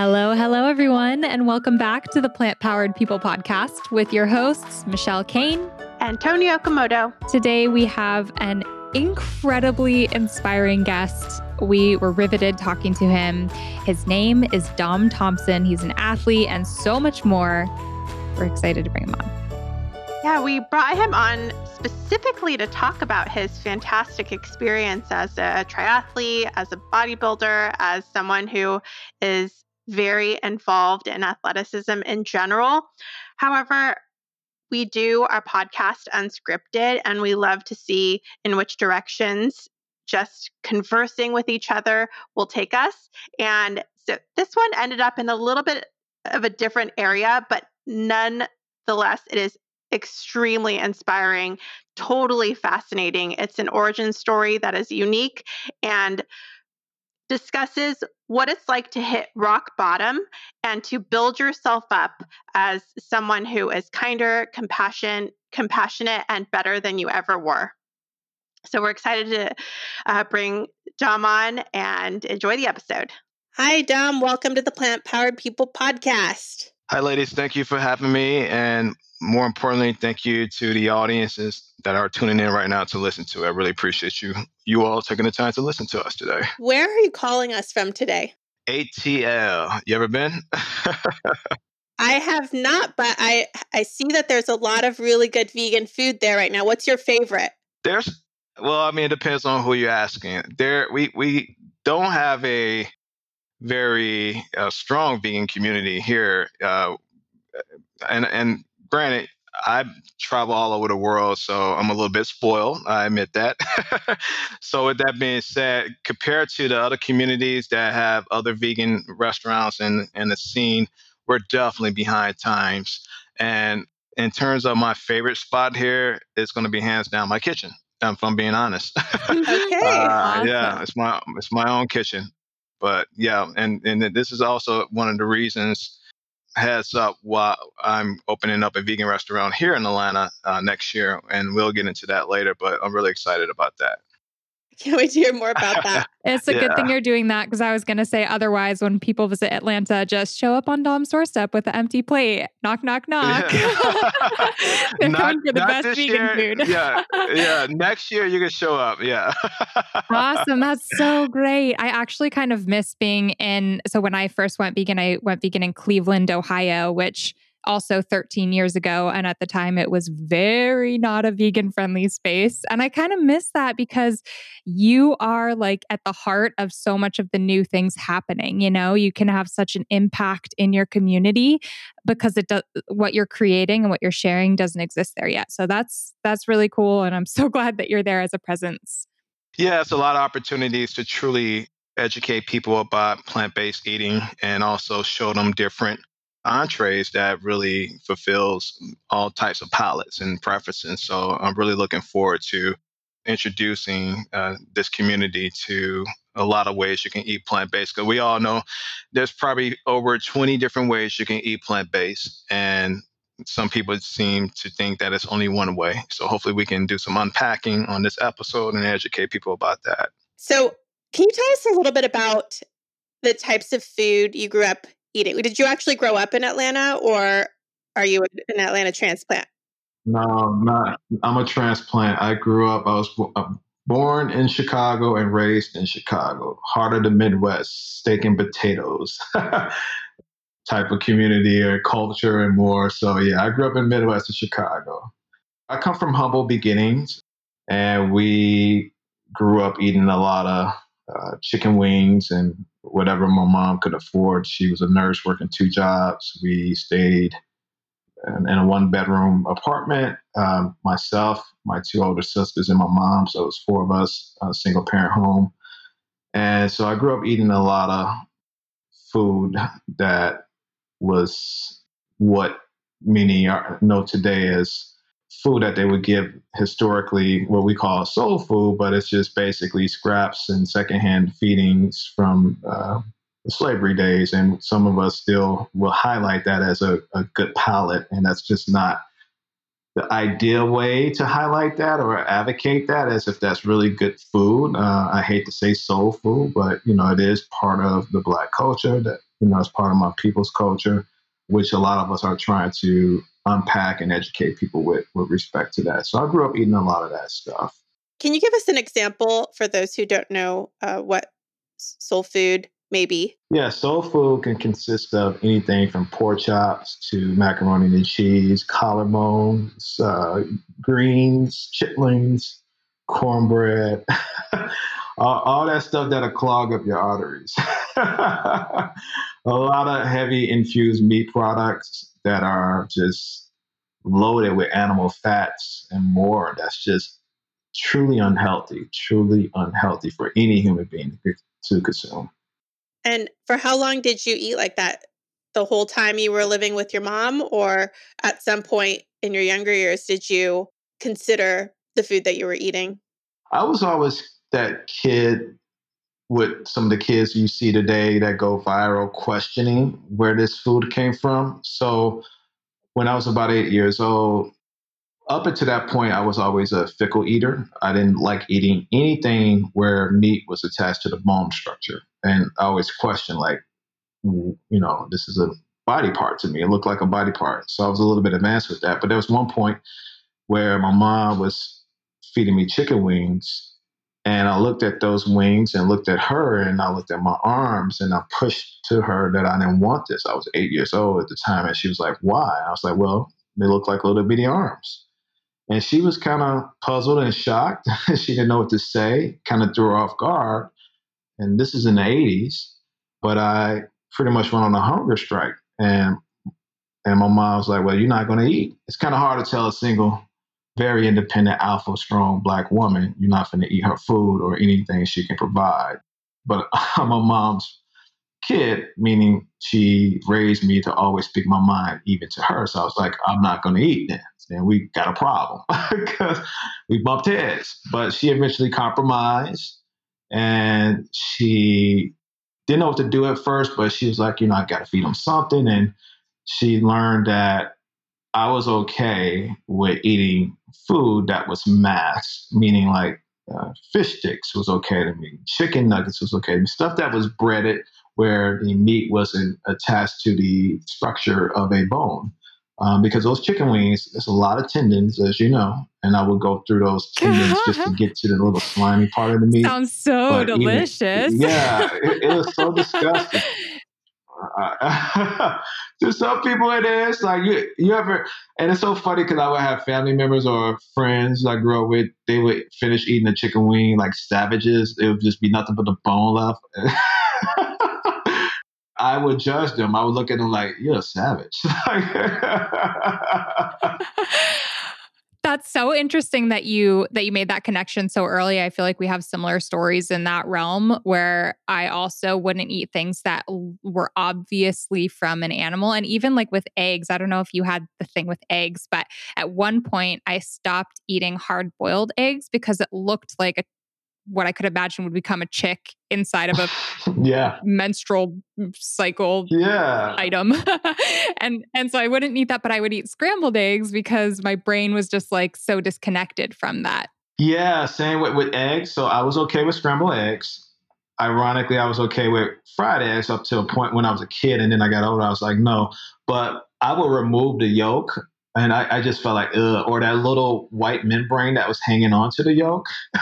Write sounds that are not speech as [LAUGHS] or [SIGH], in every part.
Hello, hello, everyone, and welcome back to the Plant Powered People podcast with your hosts, Michelle Kane and Tony Okamoto. Today, we have an incredibly inspiring guest. We were riveted talking to him. His name is Dom Thompson. He's an athlete and so much more. We're excited to bring him on. Yeah, we brought him on specifically to talk about his fantastic experience as a triathlete, as a bodybuilder, as someone who is very involved in athleticism in general. However, we do our podcast unscripted and we love to see in which directions just conversing with each other will take us. And so this one ended up in a little bit of a different area, but nonetheless, it is extremely inspiring, totally fascinating. It's an origin story that is unique and discusses what it's like to hit rock bottom and to build yourself up as someone who is kinder, compassion, compassionate, and better than you ever were. So we're excited to uh, bring Dom on and enjoy the episode. Hi, Dom. Welcome to the Plant Powered People podcast. Hi, ladies. Thank you for having me. And more importantly, thank you to the audiences that are tuning in right now to listen to. I really appreciate you you all taking the time to listen to us today. Where are you calling us from today? ATL. You ever been? I have not, but I I see that there's a lot of really good vegan food there right now. What's your favorite? There's well, I mean, it depends on who you're asking. There, we we don't have a very uh, strong vegan community here, uh, and and granted, I travel all over the world, so I'm a little bit spoiled. I admit that. [LAUGHS] so, with that being said, compared to the other communities that have other vegan restaurants and and the scene, we're definitely behind times. And in terms of my favorite spot here, it's going to be hands down my kitchen. If I'm being honest. [LAUGHS] okay. uh, awesome. Yeah, it's my it's my own kitchen. But yeah, and and this is also one of the reasons heads up while I'm opening up a vegan restaurant here in Atlanta uh, next year, and we'll get into that later. But I'm really excited about that. Can't wait to hear more about that. [LAUGHS] it's a yeah. good thing you're doing that because I was going to say otherwise, when people visit Atlanta, just show up on Dom's doorstep with an empty plate. Knock, knock, knock. Yeah. [LAUGHS] They're not, coming for the best vegan year. food. yeah, yeah. [LAUGHS] Next year you can show up. Yeah. awesome. That's so great. I actually kind of miss being in. So when I first went vegan, I went vegan in Cleveland, Ohio, which also 13 years ago. And at the time, it was very not a vegan friendly space. And I kind of miss that because you are like at the heart of so much of the new things happening. You know, you can have such an impact in your community because it does what you're creating and what you're sharing doesn't exist there yet. So that's that's really cool. And I'm so [LAUGHS] glad that you're there as a presence. Yeah, it's a lot of opportunities to truly educate people about plant based eating and also show them different entrees that really fulfills all types of palates and preferences. So I'm really looking forward to introducing uh, this community to a lot of ways you can eat plant based. Because we all know there's probably over 20 different ways you can eat plant based, and some people seem to think that it's only one way. So hopefully we can do some unpacking on this episode and educate people about that. So can you tell us a little bit about the types of food you grew up eating. Did you actually grow up in Atlanta or are you an Atlanta transplant? No, not. I'm a transplant. I grew up, I was uh, born in Chicago and raised in Chicago, heart of the Midwest, steak and potatoes [LAUGHS] type of community or culture and more. So, yeah, I grew up in Midwest of Chicago. I come from humble beginnings, and we grew up eating a lot of uh, chicken wings and whatever my mom could afford. She was a nurse working two jobs. We stayed in, in a one bedroom apartment. Um, myself, my two older sisters, and my mom. So it was four of us, a single parent home. And so I grew up eating a lot of food that was what many know today as food that they would give historically what we call soul food, but it's just basically scraps and secondhand feedings from uh, slavery days. And some of us still will highlight that as a, a good palate, and that's just not the ideal way to highlight that or advocate that as if that's really good food. Uh, I hate to say soul food, but you know it is part of the black culture that you know, as part of my people's culture, which a lot of us are trying to unpack and educate people with with respect to that. So I grew up eating a lot of that stuff. Can you give us an example for those who don't know uh, what soul food may be? Yeah, soul food can consist of anything from pork chops to macaroni and cheese, collarbones, uh, greens, chitlins, cornbread, [LAUGHS] all, all, that stuff that'll clog up your arteries. [LAUGHS] a lot of heavy infused meat products that are just loaded with animal fats and more. That's just truly unhealthy, truly unhealthy for any human being to consume. And for how long did you eat like that? The whole time you were living with your mom, or at some point in your younger years, did you consider the food that you were eating? I was always that kid with some of the kids you see today that go viral questioning where this food came from. So when I was about eight years old, up until that point, I was always a fickle eater. I didn't like eating anything where meat was attached to the bone structure. And I always questioned, like, you know, this is a body part to me. It looked like a body part. So I was a little bit advanced with that. But there was one point where my mom was feeding me chicken wings. And I looked at those wings and looked at her and I looked at my arms and I pushed to her that I didn't want this. I was eight years old at the time. And she was like, why? I was like, well, they look like little bitty arms. And she was kind of puzzled and shocked. [LAUGHS] she didn't know what to say, kind of threw her off guard. And this is in the 80s, but I pretty much went on a hunger strike. And and my mom was like, Well, you're not going to eat. It's kind of hard to tell a single, very independent, alpha, strong black woman you're not going to eat her food or anything she can provide. But [LAUGHS] I'm a mom's kid, meaning she raised me to always speak my mind, even to her. So I was like, I'm not going to eat then then we got a problem [LAUGHS] because we bumped heads. But she eventually compromised and she didn't know what to do at first, but she was like, you know, I got to feed him something. And she learned that I was okay with eating food that was mass, meaning like uh, fish sticks was okay to me, chicken nuggets was okay stuff that was breaded where the meat wasn't attached to the structure of a bone um, because those chicken wings, there's a lot of tendons, as you know, and I would go through those [LAUGHS] tendons just to get to the little slimy part of the meat. Sounds so but delicious. Even, yeah, it, it, was so [LAUGHS] disgusting. [LAUGHS] to some people, it is like you, you ever, and it's so funny because I would have family members or friends I grew up with. They would finish eating a chicken wing like savages. It would just be nothing but the bone left. [LAUGHS] I would judge them. I would look at them like, you're a savage. [LAUGHS] That's so interesting that you that you made that connection so early. I feel like we have similar stories in that realm where I also wouldn't eat things that were obviously from an animal and even like with eggs. I don't know if you had the thing with eggs, but at one point I stopped eating hard-boiled eggs because it looked like a what I could imagine would become a chick inside of a [LAUGHS] yeah. menstrual cycle yeah. item. [LAUGHS] And and so I wouldn't eat that but I would eat scrambled eggs because my brain was just like so disconnected from that. Yeah same with, with eggs. So I was okay with scrambled eggs. Ironically I was okay with fried eggs up to a point when I was a kid and then I got older I was like no. But I would remove the yolk and I, I, just felt like ugh, or that little white membrane that was hanging onto the yolk. [LAUGHS]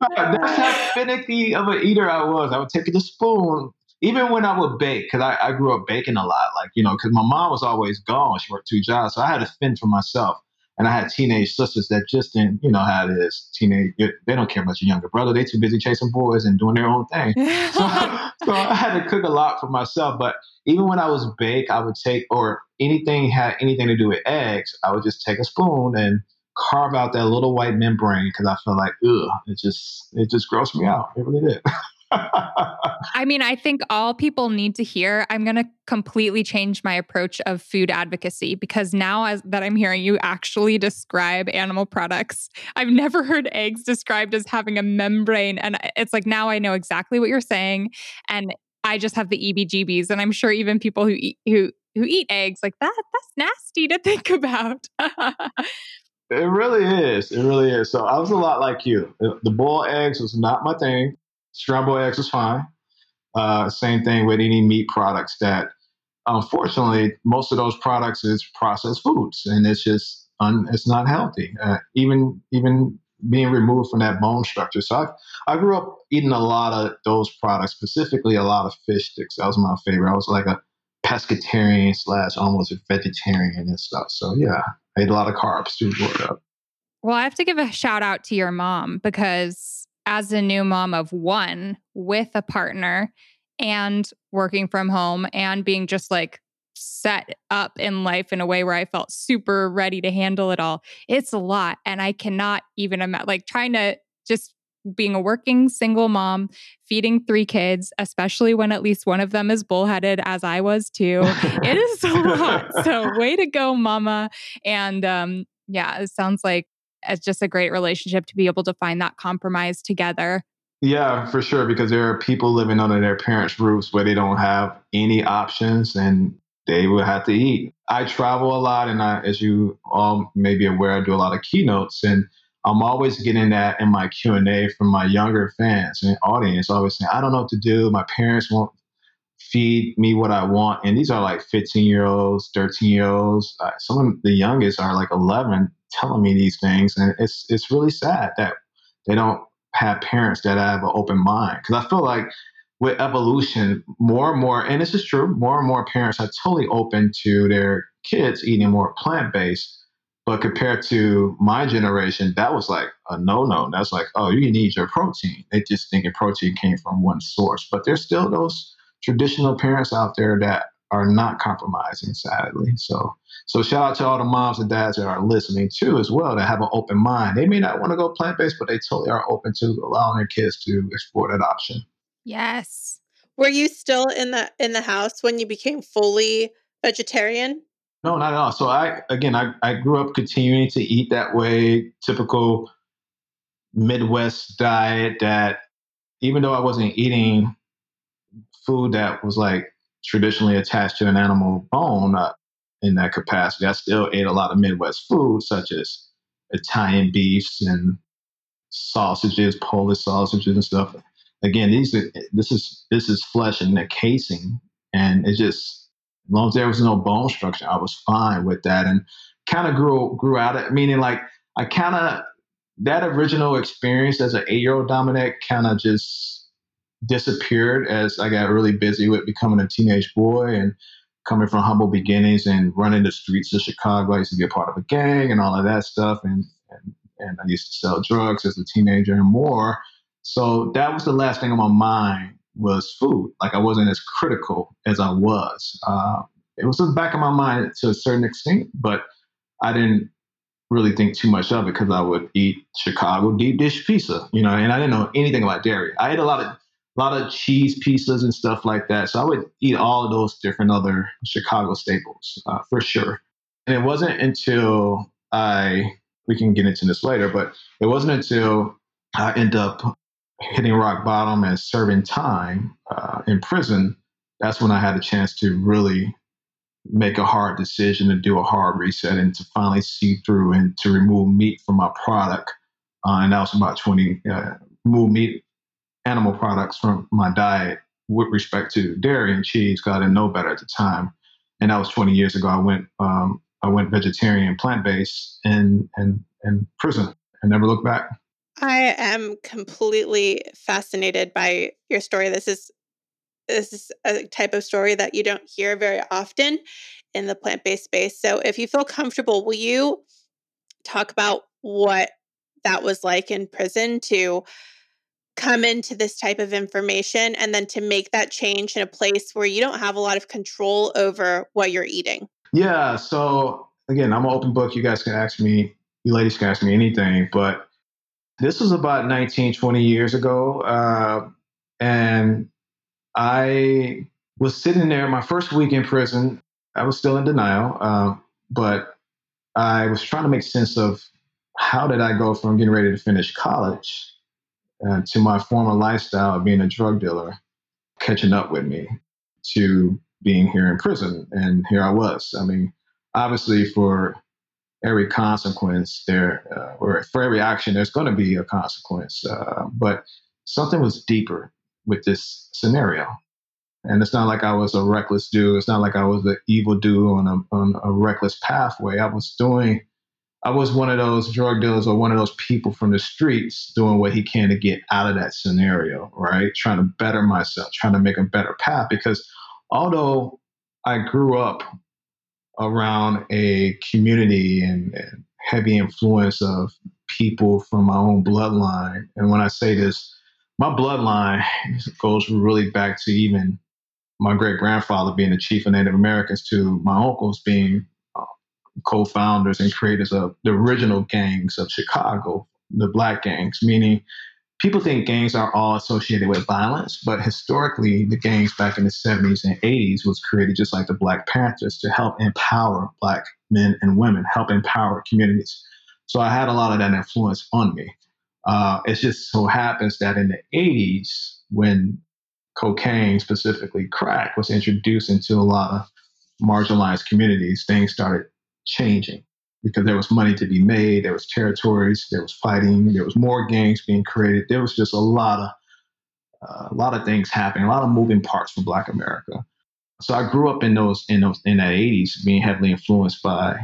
[LAUGHS] That's how finicky of an eater I was. I would take the spoon, even when I would bake, because I, I, grew up baking a lot. Like, you know, because my mom was always gone. She worked two jobs. So I had to fend for myself. And I had teenage sisters that just didn't, you know how it is. Teenage, they don't care about your younger brother. They too busy chasing boys and doing their own thing. [LAUGHS] so, so I had to cook a lot for myself. But even when I was bake, I would take, or anything had anything to do with eggs, I would just take a spoon and carve out that little white membrane because I felt like, ugh, it just it just grossed me out. It really did. [LAUGHS] I mean, I think all people need to hear. I'm going to completely change my approach of food advocacy because now, as that I'm hearing you actually describe animal products, I've never heard eggs described as having a membrane, and it's like now I know exactly what you're saying, and I just have the EBGBs, and I'm sure even people who eat who who eat eggs like that that's nasty to think [LAUGHS] about. It really is. It really is. So I was a lot like you. The boiled eggs was not my thing. Scrambled eggs is fine. Uh, same thing with any meat products that unfortunately most of those products is processed foods and it's just un, it's not healthy. Uh, even even being removed from that bone structure. So I, I grew up eating a lot of those products, specifically a lot of fish sticks. That was my favorite. I was like a pescatarian slash almost a vegetarian and stuff. So yeah, I ate a lot of carbs too growing up. Well, I have to give a shout out to your mom because as a new mom of one with a partner and working from home and being just like set up in life in a way where I felt super ready to handle it all. It's a lot. And I cannot even imagine, like, trying to just being a working single mom, feeding three kids, especially when at least one of them is bullheaded, as I was too. it is a lot. [LAUGHS] So, way to go, mama. And um, yeah, it sounds like it's just a great relationship to be able to find that compromise together. Yeah, for sure. Because there are people living under their parents' roofs where they don't have any options and they will have to eat. I travel a lot, and I, as you all may be aware, I do a lot of keynotes, and I'm always getting that in my Q and A from my younger fans and audience. Always saying, "I don't know what to do. My parents won't feed me what I want," and these are like 15 year olds, 13 year olds. Uh, some of the youngest are like 11, telling me these things, and it's it's really sad that they don't have parents that have an open mind because I feel like with evolution, more and more, and this is true, more and more parents are totally open to their kids eating more plant based. But compared to my generation, that was like a no no. That's like, oh, you need your protein. They just think thinking protein came from one source. But there's still those traditional parents out there that are not compromising, sadly. So, so shout out to all the moms and dads that are listening too, as well, that have an open mind. They may not want to go plant based, but they totally are open to allowing their kids to explore that option. Yes. Were you still in the in the house when you became fully vegetarian? No, not at all. So I again I, I grew up continuing to eat that way, typical Midwest diet that even though I wasn't eating food that was like traditionally attached to an animal bone uh, in that capacity, I still ate a lot of Midwest food such as Italian beefs and sausages, Polish sausages and stuff again, these are, this is this is flesh and the casing, and it just as long as there was no bone structure, I was fine with that, and kind of grew grew out of it. meaning like I kind of that original experience as an eight year old Dominic kind of just disappeared as I got really busy with becoming a teenage boy and coming from humble beginnings and running the streets of Chicago. I used to be a part of a gang and all of that stuff, and and, and I used to sell drugs as a teenager and more. So that was the last thing on my mind was food. Like I wasn't as critical as I was. Uh, it was in the back of my mind to a certain extent, but I didn't really think too much of it because I would eat Chicago deep dish pizza, you know, and I didn't know anything about dairy. I ate a lot of a lot of cheese pizzas and stuff like that. So I would eat all of those different other Chicago staples uh, for sure. And it wasn't until I we can get into this later, but it wasn't until I end up hitting rock bottom and serving time uh, in prison, that's when I had a chance to really make a hard decision to do a hard reset and to finally see through and to remove meat from my product. Uh, and that was about 20, uh, remove meat, animal products from my diet with respect to dairy and cheese because I didn't know better at the time. And that was 20 years ago. I went, um, I went vegetarian, plant based in, in, in prison and never looked back. I am completely fascinated by your story. This is this is a type of story that you don't hear very often in the plant-based space. So if you feel comfortable, will you talk about what that was like in prison to come into this type of information and then to make that change in a place where you don't have a lot of control over what you're eating? Yeah. So again, I'm an open book. You guys can ask me, you ladies can ask me anything, but this was about 19, 20 years ago. Uh, and I was sitting there my first week in prison. I was still in denial, uh, but I was trying to make sense of how did I go from getting ready to finish college uh, to my former lifestyle of being a drug dealer catching up with me to being here in prison. And here I was. I mean, obviously, for every consequence there, uh, or for every action, there's going to be a consequence. Uh, but something was deeper with this scenario. And it's not like I was a reckless dude. It's not like I was an evil dude on a, on a reckless pathway. I was doing, I was one of those drug dealers or one of those people from the streets doing what he can to get out of that scenario, right? Trying to better myself, trying to make a better path. Because although I grew up around a community and, and heavy influence of people from my own bloodline, and when I say this, my bloodline [LAUGHS] goes really back to even my great grandfather being the chief of Native Americans to my uncles being uh, co founders and creators of the original gangs of Chicago, the black gangs, meaning people think gangs are all associated with violence, but historically, the gangs back in the 70s and 80s was created just like the Black Panthers to help empower black men and women, help empower communities. So I had a lot of that influence on me. Uh, it just so happens that in the 80s, when cocaine, specifically crack, was introduced into a lot of marginalized communities, things started changing because there was money to be made, there was territories, there was fighting, there was more gangs being created. There was just a lot of uh, a lot of things happening, a lot of moving parts for Black America. So I grew up in those in those in that 80s, being heavily influenced by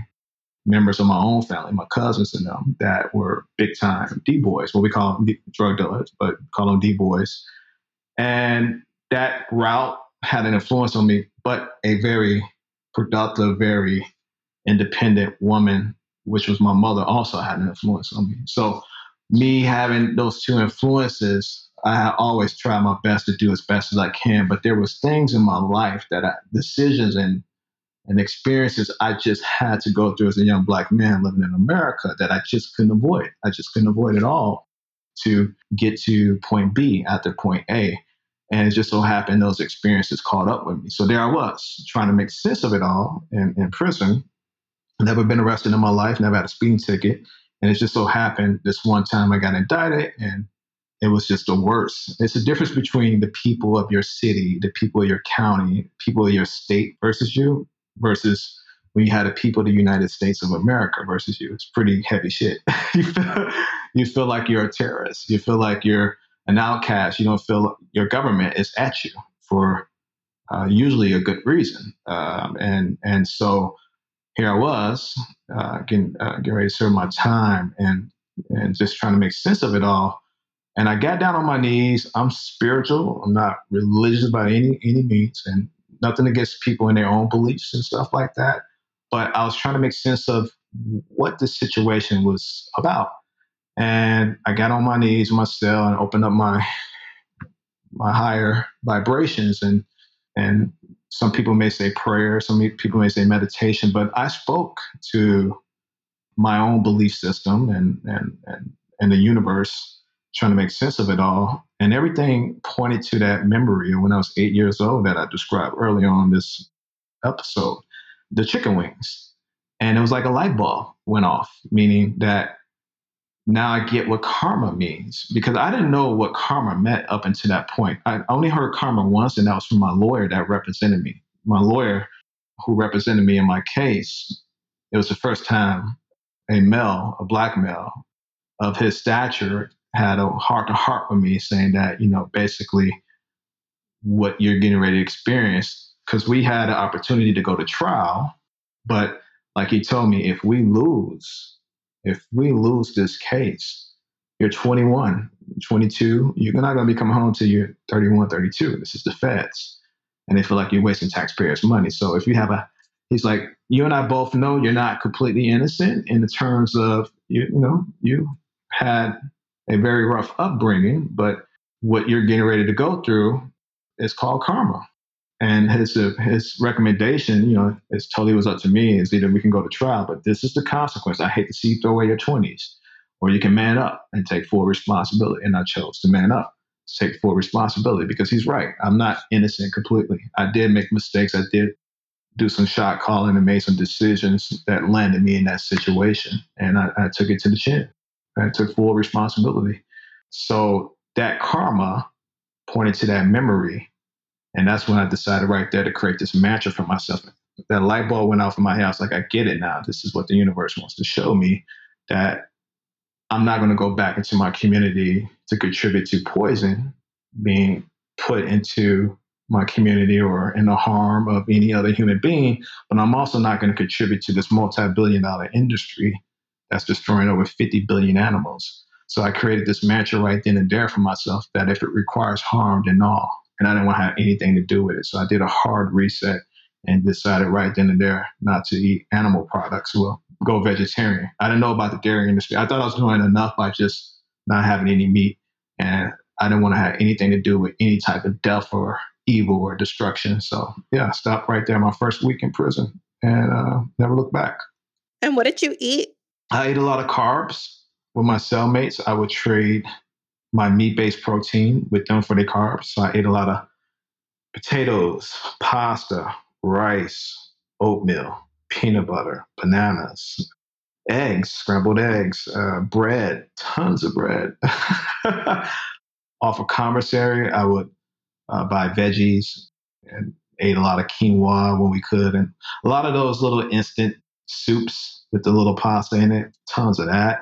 members of my own family, my cousins and them, that were big time D boys, what we call them drug dealers, but call them D boys. And that route had an influence on me, but a very productive, very independent woman, which was my mother, also had an influence on me. So, me having those two influences, I always try my best to do as best as I can. But there was things in my life that I, decisions and and experiences I just had to go through as a young black man living in America that I just couldn't avoid. I just couldn't avoid it all to get to point B after point A. And it just so happened those experiences caught up with me. So there I was trying to make sense of it all in, in prison. Never been arrested in my life, never had a speeding ticket. And it just so happened this one time I got indicted and it was just the worst. It's the difference between the people of your city, the people of your county, people of your state versus you versus when you had the people of the United States of America versus you. It's pretty heavy shit. [LAUGHS] you, feel, you feel like you're a terrorist. You feel like you're an outcast. You don't feel your government is at you for uh, usually a good reason. Um, and and so here I was uh, getting uh, getting ready to serve my time and and just trying to make sense of it all. And I got down on my knees. I'm spiritual. I'm not religious by any any means, and nothing against people in their own beliefs and stuff like that. But I was trying to make sense of what the situation was about. And I got on my knees in my cell and opened up my my higher vibrations and and some people may say prayer, some people may say meditation, but I spoke to my own belief system and and and, and the universe trying to make sense of it all. And everything pointed to that memory when I was eight years old that I described early on this episode, the chicken wings. And it was like a light bulb went off, meaning that now I get what karma means because I didn't know what karma meant up until that point. I only heard karma once, and that was from my lawyer that represented me. My lawyer who represented me in my case, it was the first time a male, a black male of his stature, had a heart to heart with me saying that, you know, basically what you're getting ready to experience, because we had an opportunity to go to trial, but like he told me, if we lose, if we lose this case, you're 21, 22, you're not going to be coming home till you're 31, 32. This is the feds. And they feel like you're wasting taxpayers' money. So if you have a, he's like, you and I both know you're not completely innocent in the terms of, you, you know, you had a very rough upbringing, but what you're getting ready to go through is called karma. And his uh, his recommendation, you know, is totally was up to me. Is either we can go to trial, but this is the consequence. I hate to see you throw away your twenties, or you can man up and take full responsibility. And I chose to man up, take full responsibility because he's right. I'm not innocent completely. I did make mistakes. I did do some shot calling and made some decisions that landed me in that situation, and I, I took it to the chin. I took full responsibility. So that karma pointed to that memory. And that's when I decided right there to create this mantra for myself. That light bulb went off in my house. Like, I get it now. This is what the universe wants to show me that I'm not going to go back into my community to contribute to poison being put into my community or in the harm of any other human being, but I'm also not going to contribute to this multi billion dollar industry that's destroying over 50 billion animals. So I created this mantra right then and there for myself that if it requires harm, then all. And I didn't want to have anything to do with it. So I did a hard reset and decided right then and there not to eat animal products. Well, go vegetarian. I didn't know about the dairy industry. I thought I was doing enough by just not having any meat. And I didn't want to have anything to do with any type of death or evil or destruction. So yeah, I stopped right there my first week in prison and uh, never looked back. And what did you eat? I ate a lot of carbs with my cellmates. I would trade my meat-based protein with them for their carbs. So I ate a lot of potatoes, pasta, rice, oatmeal, peanut butter, bananas, eggs, scrambled eggs, uh, bread, tons of bread. [LAUGHS] Off a of commissary, I would uh, buy veggies and ate a lot of quinoa when we could, and a lot of those little instant soups with the little pasta in it. Tons of that.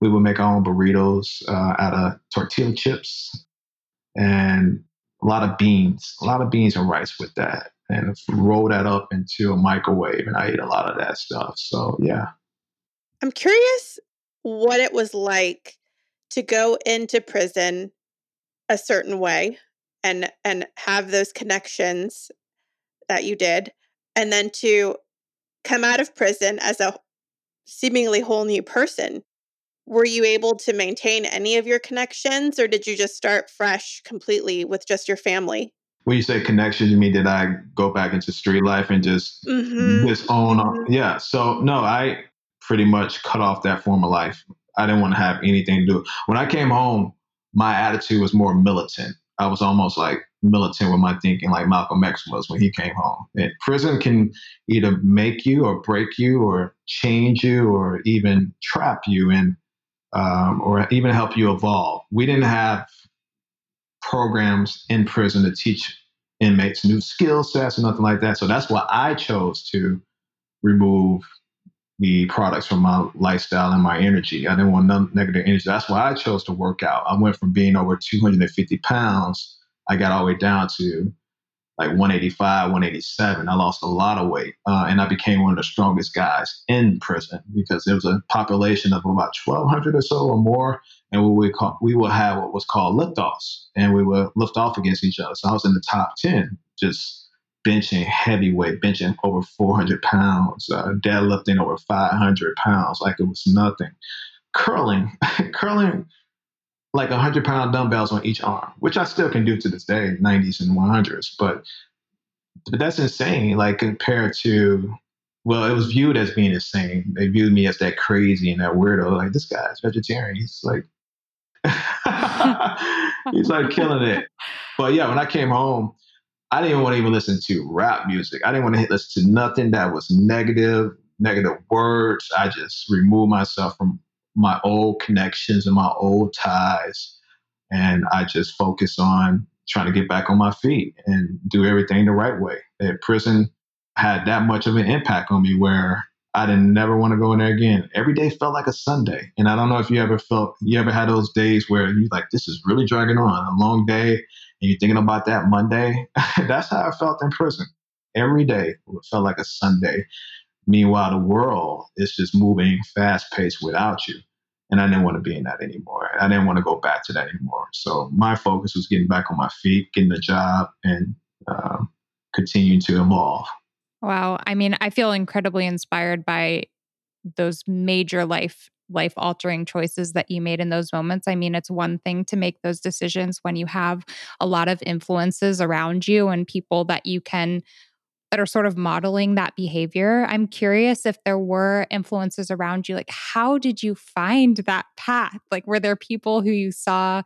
We would make our own burritos uh, out of tortilla chips and a lot of beans, a lot of beans and rice with that, and roll that up into a microwave. And I ate a lot of that stuff. So yeah. I'm curious what it was like to go into prison a certain way and and have those connections that you did and then to come out of prison as a seemingly whole new person were you able to maintain any of your connections or did you just start fresh completely with just your family when you say connections you mean did i go back into street life and just mm-hmm. disown mm-hmm. yeah so no i pretty much cut off that form of life i didn't want to have anything to do when i came home my attitude was more militant I was almost like militant with my thinking, like Malcolm X was when he came home. And prison can either make you or break you or change you or even trap you and um, or even help you evolve. We didn't have programs in prison to teach inmates new skill sets or nothing like that. So that's why I chose to remove the products from my lifestyle and my energy. I didn't want no negative energy. That's why I chose to work out. I went from being over 250 pounds, I got all the way down to like 185, 187. I lost a lot of weight, uh, and I became one of the strongest guys in prison because there was a population of about 1,200 or so or more, and we would call, we would have what was called liftoffs, and we would lift off against each other. So I was in the top 10, just benching heavyweight, benching over 400 pounds, uh, deadlifting over 500 pounds like it was nothing. Curling, [LAUGHS] curling like 100 pound dumbbells on each arm, which I still can do to this day, 90s and 100s. But, but that's insane, like compared to, well, it was viewed as being insane. They viewed me as that crazy and that weirdo. Like, this guy's vegetarian. He's like, [LAUGHS] he's like killing it. But yeah, when I came home, I didn't want to even listen to rap music. I didn't want to listen to nothing that was negative, negative words. I just removed myself from my old connections and my old ties. And I just focus on trying to get back on my feet and do everything the right way. That prison had that much of an impact on me where I didn't never want to go in there again. Every day felt like a Sunday. And I don't know if you ever felt, you ever had those days where you like, this is really dragging on, a long day and you're thinking about that Monday, [LAUGHS] that's how I felt in prison. Every day felt like a Sunday. Meanwhile, the world is just moving fast paced without you. And I didn't want to be in that anymore. I didn't want to go back to that anymore. So my focus was getting back on my feet, getting a job, and um, continuing to evolve. Wow. I mean, I feel incredibly inspired by those major life life altering choices that you made in those moments. I mean, it's one thing to make those decisions when you have a lot of influences around you and people that you can that are sort of modeling that behavior. I'm curious if there were influences around you. Like, how did you find that path? Like, were there people who you saw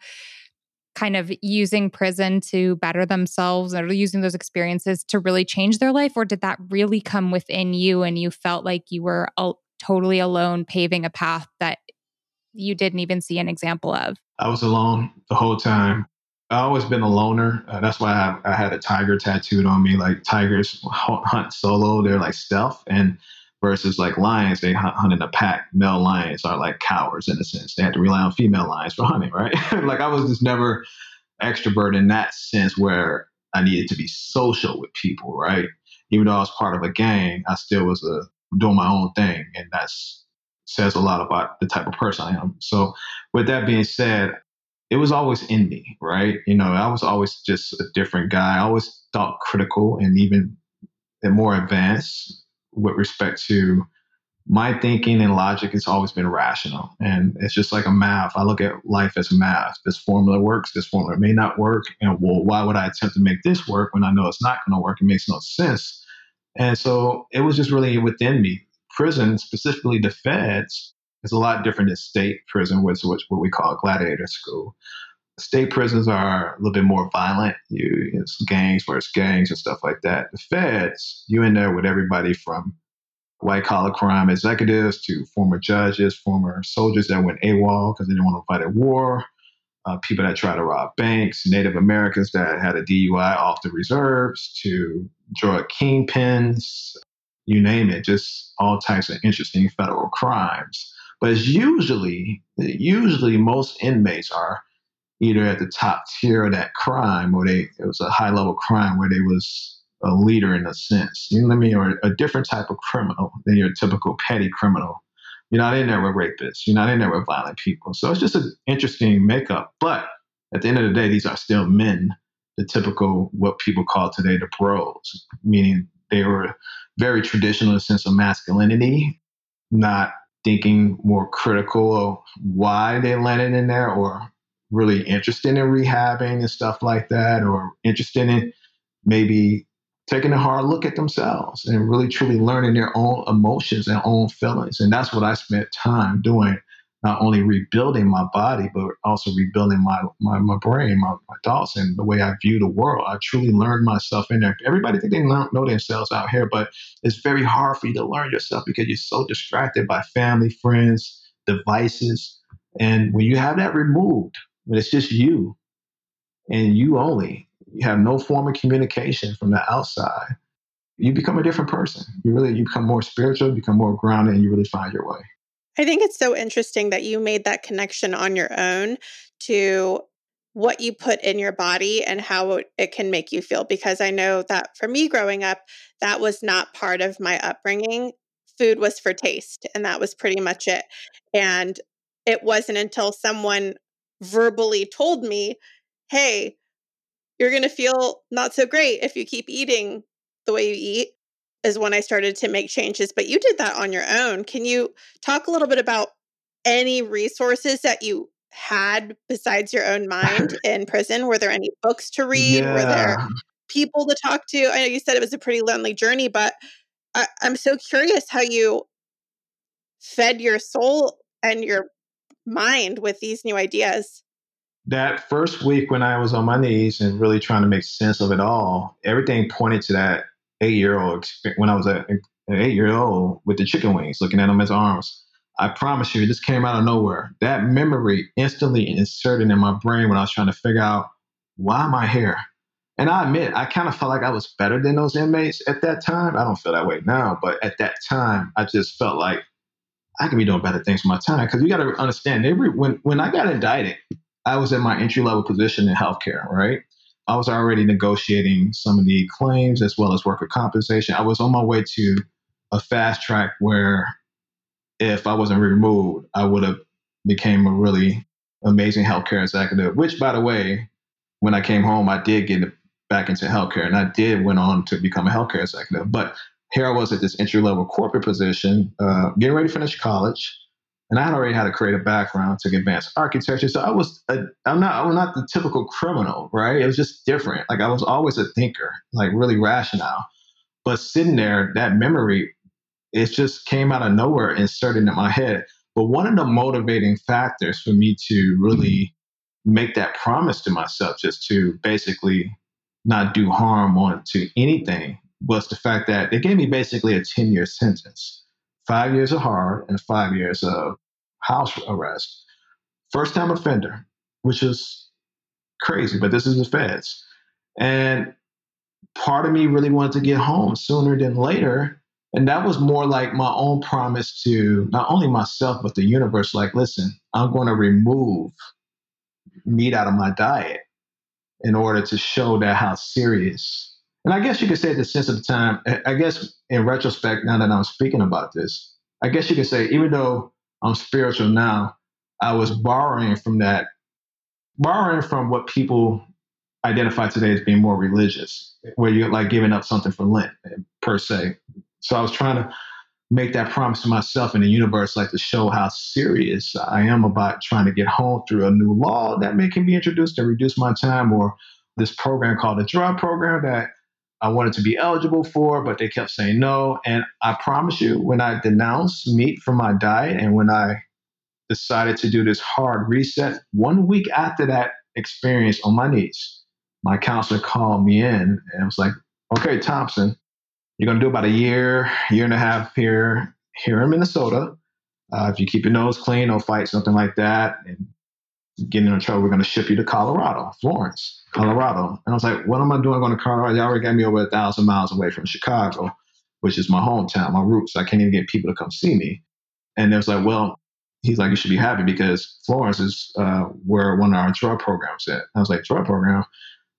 kind of using prison to better themselves or using those experiences to really change their life? Or did that really come within you and you felt like you were totally alone paving a path that you didn't even see an example of? I was alone the whole time. I always been a loner. Uh, that's why I, I, had a tiger tattooed on me. Like tigers hunt solo; they're like stealth, and versus like lions, they hunt, hunt in a pack. Male lions are like cowards in a sense. They have to rely on female lions for hunting, right? [LAUGHS] like I was just never extrovert in that sense, where I needed to be social with people, right? Even though I was part of a gang, I still was a, uh, doing my own thing. And that says a lot about the type of person I am. So, with that being said, it was always in me, right? You know, I was always just a different guy. I always thought critical and even more advanced with respect to my thinking and logic has always been rational. And it's just like a math. I look at life as math. This formula works, this formula may not work. And well, why would I attempt to make this work when I know it's not going to work? It makes no sense. And so it was just really within me. Prison, specifically the feds, is a lot different than state prison, which is what we call a gladiator school. State prisons are a little bit more violent. You, it's gangs versus gangs and stuff like that. The feds, you in there with everybody from white collar crime executives to former judges, former soldiers that went AWOL because they didn't want to fight at war, uh, people that try to rob banks, Native Americans that had a DUI off the reserves, to drug kingpins, you name it, just all types of interesting federal crimes. But it's usually, usually most inmates are either at the top tier of that crime or they it was a high level crime where they was a leader in a sense. You know what I mean? Or a different type of criminal than your typical petty criminal. You're not in there with rapists. You're not in there with violent people. So it's just an interesting makeup. But at the end of the day, these are still men, the typical what people call today the bros, meaning they were very traditional in the sense of masculinity, not thinking more critical of why they landed in there or really interested in rehabbing and stuff like that, or interested in maybe taking a hard look at themselves and really truly learning their own emotions and own feelings. And that's what I spent time doing, not only rebuilding my body, but also rebuilding my my, my brain, my, my thoughts, and the way I view the world. I truly learned myself in there. Everybody think they know themselves out here, but it's very hard for you to learn yourself because you're so distracted by family, friends, devices. And when you have that removed, when it's just you and you only, you have no form of communication from the outside, you become a different person. You really you become more spiritual, become more grounded, and you really find your way. I think it's so interesting that you made that connection on your own to what you put in your body and how it can make you feel. Because I know that for me growing up, that was not part of my upbringing. Food was for taste, and that was pretty much it. And it wasn't until someone verbally told me, hey, you're going to feel not so great if you keep eating the way you eat is when I started to make changes. But you did that on your own. Can you talk a little bit about any resources that you had besides your own mind [LAUGHS] in prison? Were there any books to read? Yeah. Were there people to talk to? I know you said it was a pretty lonely journey, but I, I'm so curious how you fed your soul and your mind with these new ideas? That first week when I was on my knees and really trying to make sense of it all, everything pointed to that eight year old when I was a, an eight year old with the chicken wings, looking at him as arms. I promise you, this came out of nowhere. That memory instantly inserted in my brain when I was trying to figure out why am I here? And I admit, I kind of felt like I was better than those inmates at that time. I don't feel that way now, but at that time, I just felt like I could be doing better things with my time. Because you got to understand, when when I got indicted, I was in my entry level position in healthcare, right? I was already negotiating some of the claims as well as worker compensation. I was on my way to a fast track where if I wasn't removed, I would have became a really amazing healthcare executive. Which, by the way, when I came home, I did get back into healthcare, and I did went on to become a healthcare executive. But here I was at this entry level corporate position, uh, getting ready to finish college, and I had already had a creative background, took advanced architecture. So I was, a, I'm not, I'm not the typical criminal, right? It was just different. Like I was always a thinker, like really rational. But sitting there, that memory, it just came out of nowhere, inserted in my head. But one of the motivating factors for me to really make that promise to myself, just to basically not do harm on to anything was the fact that they gave me basically a 10 year sentence five years of hard and five years of house arrest. First time offender, which is crazy, but this is the feds. And part of me really wanted to get home sooner than later. And that was more like my own promise to not only myself, but the universe like, listen, I'm going to remove meat out of my diet in order to show that how serious. And I guess you could say the sense of time. I guess in retrospect, now that I'm speaking about this, I guess you could say even though I'm spiritual now, I was borrowing from that, borrowing from what people identify today as being more religious, where you're like giving up something for Lent per se. So I was trying to make that promise to myself in the universe, like to show how serious I am about trying to get home through a new law that may can be introduced to reduce my time, or this program called the drug program that I wanted to be eligible for, but they kept saying no. And I promise you, when I denounced meat from my diet and when I decided to do this hard reset, one week after that experience on my knees, my counselor called me in and was like, okay, Thompson, you're going to do about a year, year and a half here, here in Minnesota. Uh, if you keep your nose clean, no fight, something like that, and get in trouble, we're going to ship you to Colorado, Florence, Colorado. And I was like, what am I doing going to Colorado? Y'all already got me over a thousand miles away from Chicago, which is my hometown, my roots. I can't even get people to come see me. And it was like, well, he's like, you should be happy because Florence is uh, where one of our drug programs at. I was like, drug program?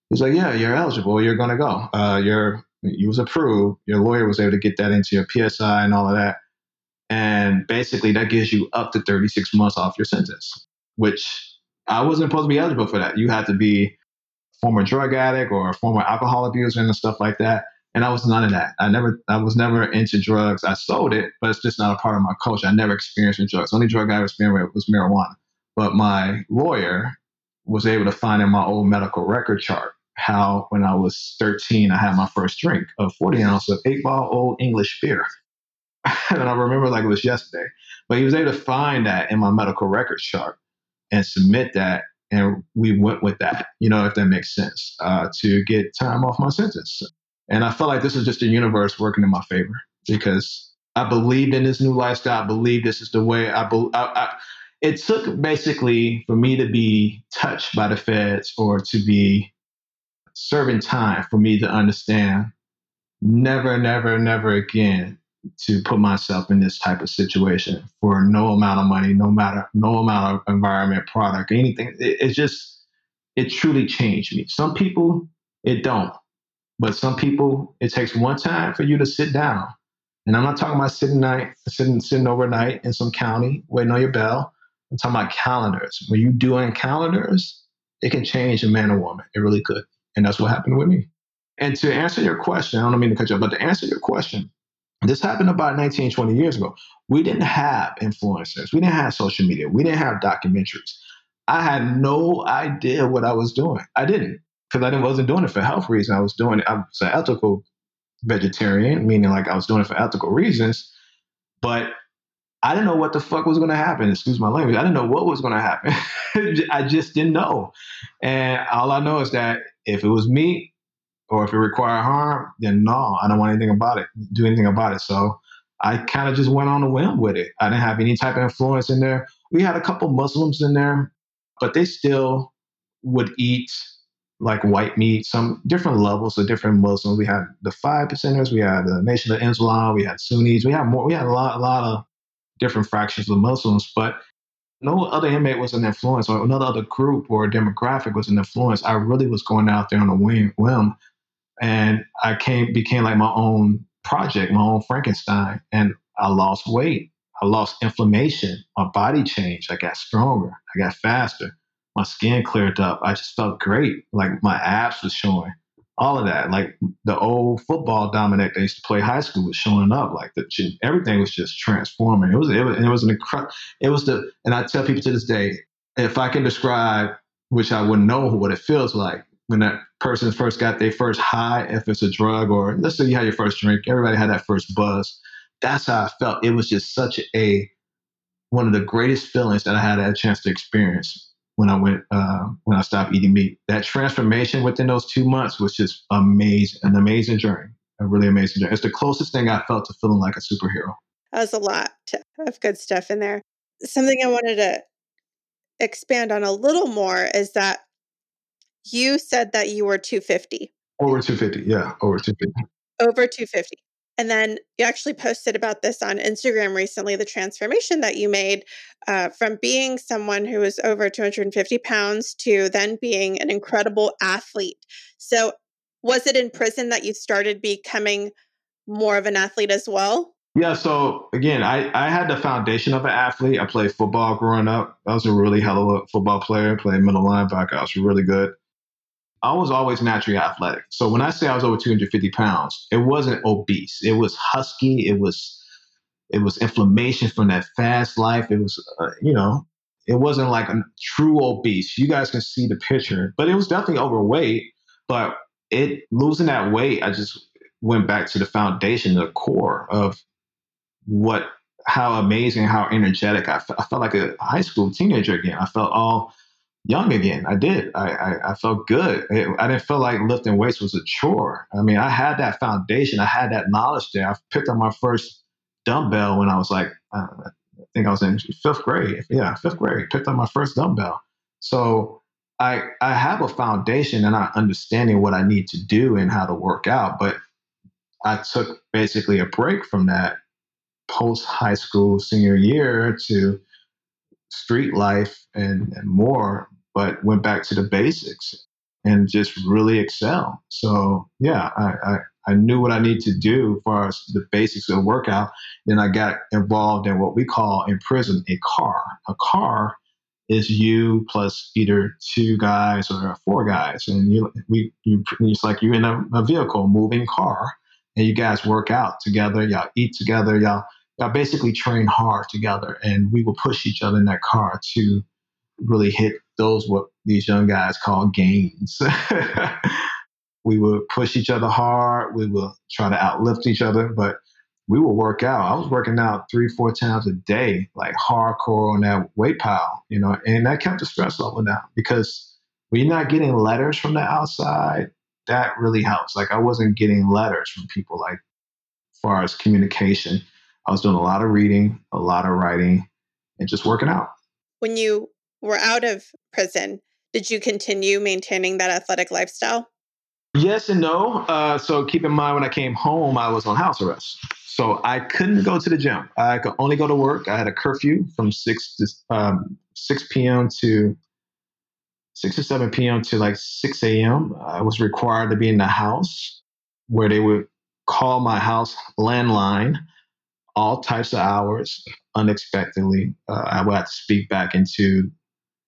He's like, yeah, you're eligible. You're going to go. Uh, you're you was approved. Your lawyer was able to get that into your PSI and all of that. And basically, that gives you up to 36 months off your sentence, which I wasn't supposed to be eligible for that. You had to be a former drug addict or a former alcohol abuser and stuff like that. And I was none of that. I never, I was never into drugs. I sold it, but it's just not a part of my culture. I never experienced drugs. The only drug I experienced was marijuana. But my lawyer was able to find in my old medical record chart how when I was 13, I had my first drink of 40 ounce of eight ball old English beer. [LAUGHS] and I remember like it was yesterday. But he was able to find that in my medical record chart and submit that. And we went with that, you know, if that makes sense, uh, to get time off my sentence. And I felt like this was just the universe working in my favor because I believed in this new lifestyle. I believe this is the way I, be- I, I it took basically for me to be touched by the feds or to be serving time for me to understand never, never, never again to put myself in this type of situation for no amount of money, no matter no amount of environment, product, anything. It, just it truly changed me. Some people it don't, but some people it takes one time for you to sit down. And I'm not talking about sitting night, sitting sitting overnight in some county waiting on your bell. I'm talking about calendars. When you doing calendars, it can change a man or woman. It really could. And that's what happened with me. And to answer your question, I don't mean to cut you off, but to answer your question, this happened about 19, 20 years ago. We didn't have influencers. We didn't have social media. We didn't have documentaries. I had no idea what I was doing. I didn't because I wasn't doing it for health reasons. I was doing it. I was an ethical vegetarian, meaning like I was doing it for ethical reasons. But I didn't know what the fuck was going to happen. Excuse my language. I didn't know what was going to happen. [LAUGHS] I just didn't know. And all I know is that if it was me or if it required harm, then no, I don't want anything about it, do anything about it. So I kind of just went on a whim with it. I didn't have any type of influence in there. We had a couple Muslims in there, but they still would eat like white meat, some different levels of different Muslims. We had the five percenters, we had the Nation of Islam, we had Sunnis, we had more, we had a lot, a lot of different fractions of Muslims, but no other inmate was an influence or another other group or demographic was an influence. I really was going out there on a whim, and I came became like my own project, my own Frankenstein, and I lost weight. I lost inflammation. My body changed. I got stronger. I got faster. My skin cleared up. I just felt great. Like my abs was showing all of that. Like the old football Dominic they used to play high school was showing up. Like the everything was just transforming. It was it was, it was an incredible. It was the and I tell people to this day, if I can describe, which I wouldn't know what it feels like when that person first got their first high, if it's a drug or let's say you had your first drink, everybody had that first buzz. That's how I felt. It was just such a one of the greatest feelings that I had a chance to experience when I went uh, when I stopped eating meat. That transformation within those two months was just amazing, an amazing journey, a really amazing journey. It's the closest thing I felt to feeling like a superhero. That was a lot of good stuff in there. Something I wanted to expand on a little more is that you said that you were 250. Over 250, yeah, over 250. Over 250. And then you actually posted about this on Instagram recently the transformation that you made uh, from being someone who was over 250 pounds to then being an incredible athlete. So, was it in prison that you started becoming more of an athlete as well? Yeah, so again, I, I had the foundation of an athlete. I played football growing up. I was a really hell of a football player, played middle linebacker. I was really good. I was always naturally athletic. So when I say I was over 250 pounds, it wasn't obese. It was husky. It was it was inflammation from that fast life. It was, uh, you know, it wasn't like a true obese. You guys can see the picture, but it was definitely overweight. But it losing that weight, I just went back to the foundation, the core of what, how amazing, how energetic I, I felt like a high school teenager again. I felt all young again. I did. I, I, I felt good. It, I didn't feel like lifting weights was a chore. I mean, I had that foundation. I had that knowledge there. I picked up my first dumbbell when I was like, uh, I think I was in fifth grade. Yeah, fifth grade. Picked up my first dumbbell. So I I have a foundation and I understanding what I need to do and how to work out. But I took basically a break from that post high school senior year to street life and, and more but went back to the basics and just really excel. So yeah, I, I, I knew what I need to do as far as the basics of workout. Then I got involved in what we call in prison a car. A car is you plus either two guys or four guys, and you we you it's like you're in a, a vehicle, moving car, and you guys work out together. Y'all eat together. Y'all y'all basically train hard together, and we will push each other in that car to really hit those what these young guys call gains. [LAUGHS] we would push each other hard. We would try to outlift each other, but we would work out. I was working out three, four times a day, like hardcore on that weight pile, you know, and that kept the stress level down because when you're not getting letters from the outside, that really helps. Like I wasn't getting letters from people like as far as communication. I was doing a lot of reading, a lot of writing, and just working out. When you were out of prison, did you continue maintaining that athletic lifestyle? Yes and no. Uh, so keep in mind, when I came home, I was on house arrest. So I couldn't go to the gym. I could only go to work. I had a curfew from 6 to um, 6 p.m. to 6 or 7 p.m. to like 6 a.m. I was required to be in the house where they would call my house landline all types of hours unexpectedly. Uh, I would have to speak back into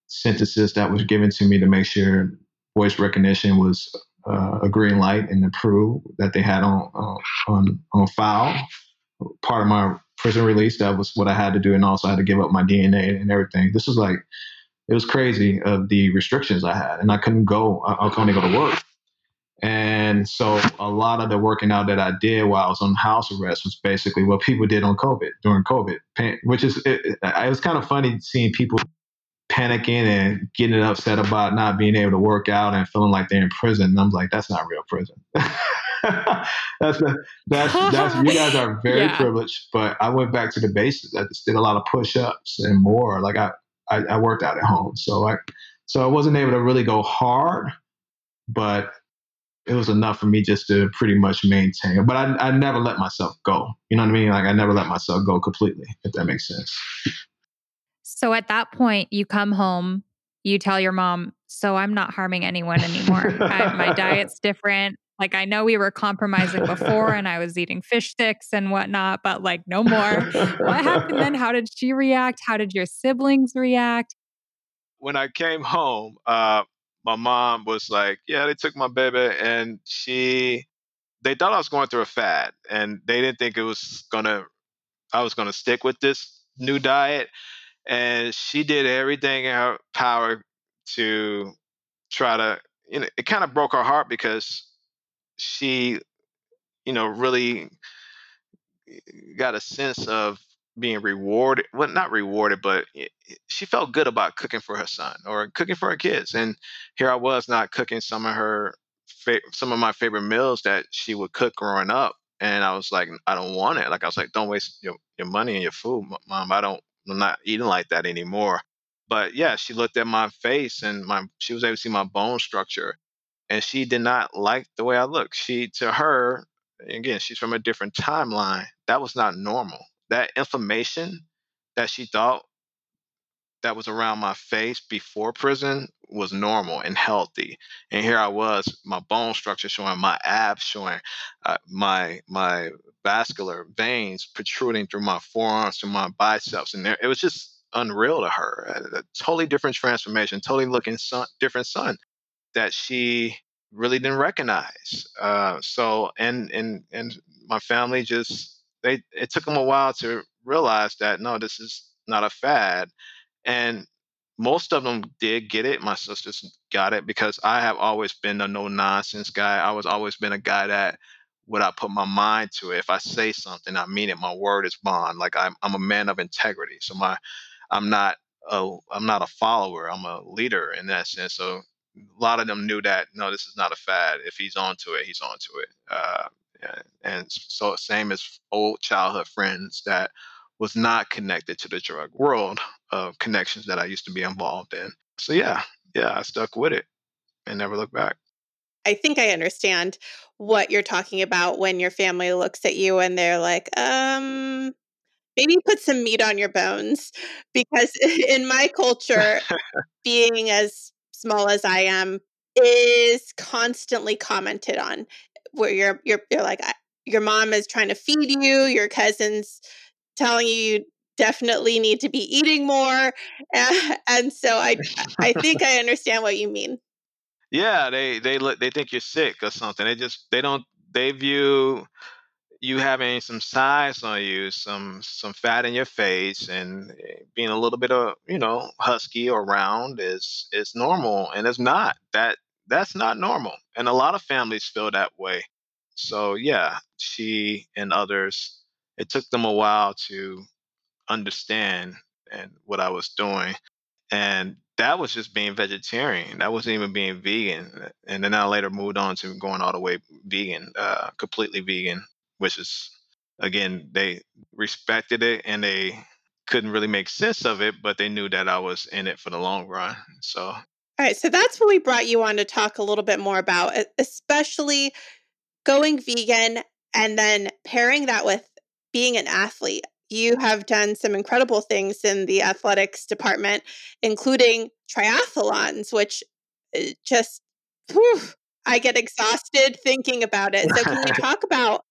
synthesis that was given to me to make sure voice recognition was uh, a green light and approved that they had on uh, on on file. Part of my prison release, that was what I had to do, and also I had to give up my DNA and everything. This was like it was crazy of the restrictions I had, and I couldn't go. I, I could only go to work. And so a lot of the working out that I did while I was on house arrest was basically what people did on COVID during COVID, which is it, it was kind of funny seeing people panicking and getting upset about not being able to work out and feeling like they're in prison. And I'm like, that's not real prison. [LAUGHS] that's the, that's that's you guys are [LAUGHS] very yeah. privileged. But I went back to the basics. I just did a lot of push-ups and more. Like I, I, I worked out at home, so I so I wasn't able to really go hard, but it was enough for me just to pretty much maintain. But I, I never let myself go. You know what I mean? Like I never let myself go completely, if that makes sense. So at that point, you come home, you tell your mom, So I'm not harming anyone anymore. I, my [LAUGHS] diet's different. Like, I know we were compromising before and [LAUGHS] I was eating fish sticks and whatnot, but like, no more. what happened then? How did she react? How did your siblings react? When I came home, uh, my mom was like, Yeah, they took my baby and she, they thought I was going through a fad and they didn't think it was gonna, I was gonna stick with this new diet and she did everything in her power to try to you know it kind of broke her heart because she you know really got a sense of being rewarded well not rewarded but she felt good about cooking for her son or cooking for her kids and here i was not cooking some of her some of my favorite meals that she would cook growing up and i was like i don't want it like i was like don't waste your, your money and your food mom i don't I'm not eating like that anymore. But yeah, she looked at my face and my she was able to see my bone structure. And she did not like the way I looked. She to her, again, she's from a different timeline. That was not normal. That inflammation that she thought that was around my face before prison was normal and healthy. And here I was, my bone structure showing, my abs showing, uh, my my vascular veins protruding through my forearms to my biceps, and there, it was just unreal to her. A, a totally different transformation, totally looking son, different son that she really didn't recognize. Uh, so, and and and my family just they it took them a while to realize that no, this is not a fad and most of them did get it. My sisters got it because I have always been a no nonsense guy. I was always been a guy that would I put my mind to it. If I say something, I mean it. My word is bond. Like I'm, I'm a man of integrity. So my, I'm not a, I'm not a follower. I'm a leader in that sense. So a lot of them knew that no, this is not a fad. If he's onto it, he's onto it. Uh, and, and so same as old childhood friends that was not connected to the drug world of connections that I used to be involved in. So yeah, yeah, I stuck with it and never looked back. I think I understand what you're talking about when your family looks at you and they're like, um, maybe put some meat on your bones. Because [LAUGHS] in my culture, being as small as I am is constantly commented on where you're you're you're like your mom is trying to feed you, your cousins telling you you definitely need to be eating more. [LAUGHS] And so I I think I [LAUGHS] understand what you mean. Yeah, they they look they think you're sick or something. They just they don't they view you having some size on you, some some fat in your face, and eh, being a little bit of you know husky or round is is normal, and it's not. That that's not normal, and a lot of families feel that way. So yeah, she and others it took them a while to understand and what I was doing. And that was just being vegetarian. That wasn't even being vegan. And then I later moved on to going all the way vegan, uh, completely vegan, which is again, they respected it and they couldn't really make sense of it, but they knew that I was in it for the long run. So all right, so that's what we brought you on to talk a little bit more about, especially going vegan and then pairing that with being an athlete, you have done some incredible things in the athletics department, including triathlons, which eh, just, whew, I get exhausted thinking about it. So, can you [LAUGHS] talk about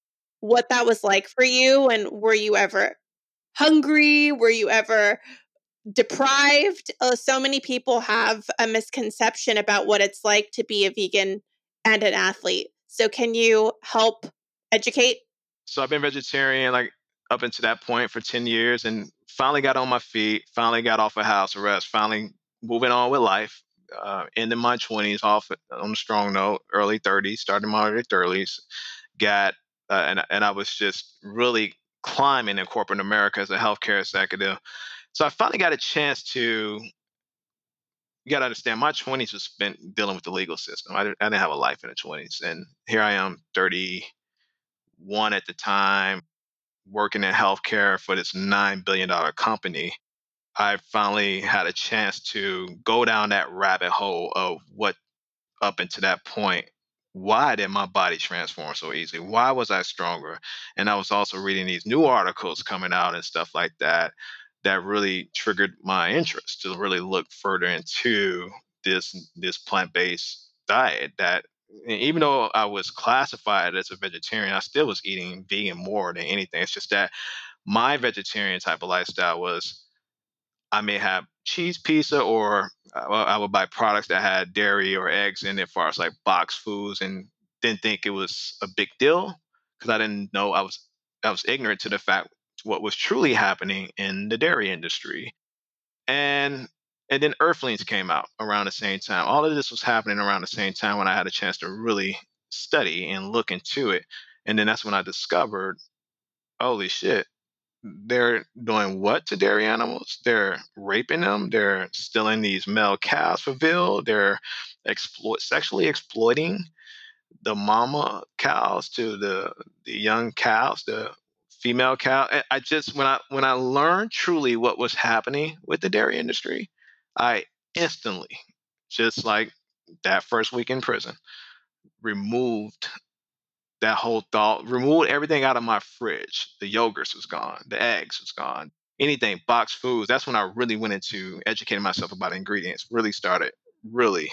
what that was like for you? And were you ever hungry? Were you ever deprived? Uh, so many people have a misconception about what it's like to be a vegan and an athlete. So, can you help educate? So, I've been vegetarian like up until that point for 10 years and finally got on my feet, finally got off of house arrest, finally moving on with life. Uh, ending my 20s off on a strong note, early 30s, starting my early 30s. Got, uh, and, and I was just really climbing in corporate America as a healthcare executive. So I finally got a chance to you got to understand my 20s was spent dealing with the legal system I didn't, I didn't, have a life in the 20s and here i am 31 at the time working in healthcare for this $9 billion company, I finally had a chance to go down that rabbit hole of what up until that point why did my body transform so easily? Why was I stronger? And I was also reading these new articles coming out and stuff like that that really triggered my interest to really look further into this this plant-based diet that even though I was classified as a vegetarian, I still was eating vegan more than anything. It's just that my vegetarian type of lifestyle was I may have cheese pizza or uh, I would buy products that had dairy or eggs in it, as far as like box foods, and didn't think it was a big deal because I didn't know I was I was ignorant to the fact what was truly happening in the dairy industry. And and then Earthlings came out around the same time. All of this was happening around the same time when I had a chance to really study and look into it. And then that's when I discovered, holy shit, they're doing what to dairy animals? They're raping them. They're stealing these male calves for veal. They're sexually exploiting the mama cows to the the young cows, the female cow. I just when I when I learned truly what was happening with the dairy industry, I instantly, just like that first week in prison, removed that whole thought, removed everything out of my fridge. The yogurts was gone, the eggs was gone, anything, boxed foods. That's when I really went into educating myself about ingredients, really started really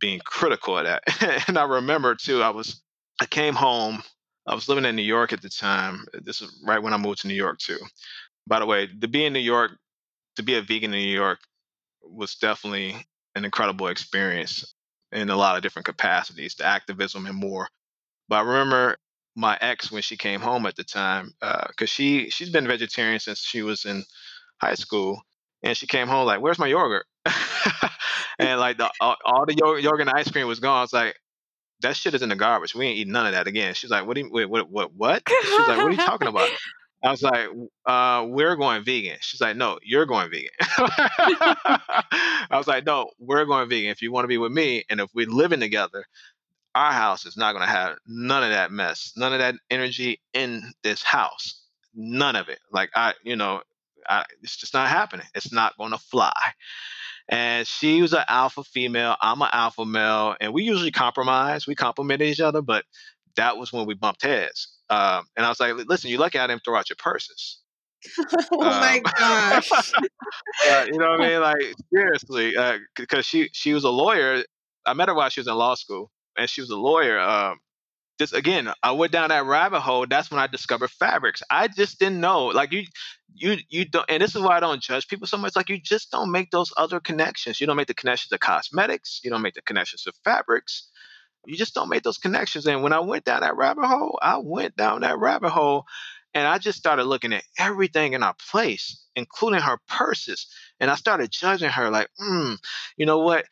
being critical of that. [LAUGHS] and I remember too, I was, I came home, I was living in New York at the time. This is right when I moved to New York too. By the way, to be in New York, to be a vegan in New York was definitely an incredible experience in a lot of different capacities, the activism and more. But I remember my ex when she came home at the time, because uh, she she's been vegetarian since she was in high school, and she came home like, "Where's my yogurt?" [LAUGHS] and like the, all, all, the yogurt and ice cream was gone. I was like, "That shit is in the garbage. We ain't eating none of that again." She's like, "What? Do you, wait, what? What? What?" She's like, "What are you talking about?" I was like, uh, "We're going vegan." She's like, "No, you're going vegan." [LAUGHS] I was like, "No, we're going vegan. If you want to be with me, and if we're living together, our house is not going to have none of that mess, none of that energy in this house, none of it. Like I, you know, I, it's just not happening. It's not going to fly. And she was an alpha female. I'm an alpha male, and we usually compromise. We compliment each other, but that was when we bumped heads. Um, and I was like, "Listen, you're lucky I didn't throw out your purses." [LAUGHS] oh um, my gosh! [LAUGHS] uh, you know what I mean? Like seriously, because uh, she she was a lawyer. I met her while she was in law school, and she was a lawyer. Um, just again, I went down that rabbit hole. That's when I discovered fabrics. I just didn't know. Like you, you, you don't. And this is why I don't judge people so much. Like you just don't make those other connections. You don't make the connections to cosmetics. You don't make the connections to fabrics. You just don't make those connections. And when I went down that rabbit hole, I went down that rabbit hole, and I just started looking at everything in our place, including her purses. And I started judging her like, hmm, you know what?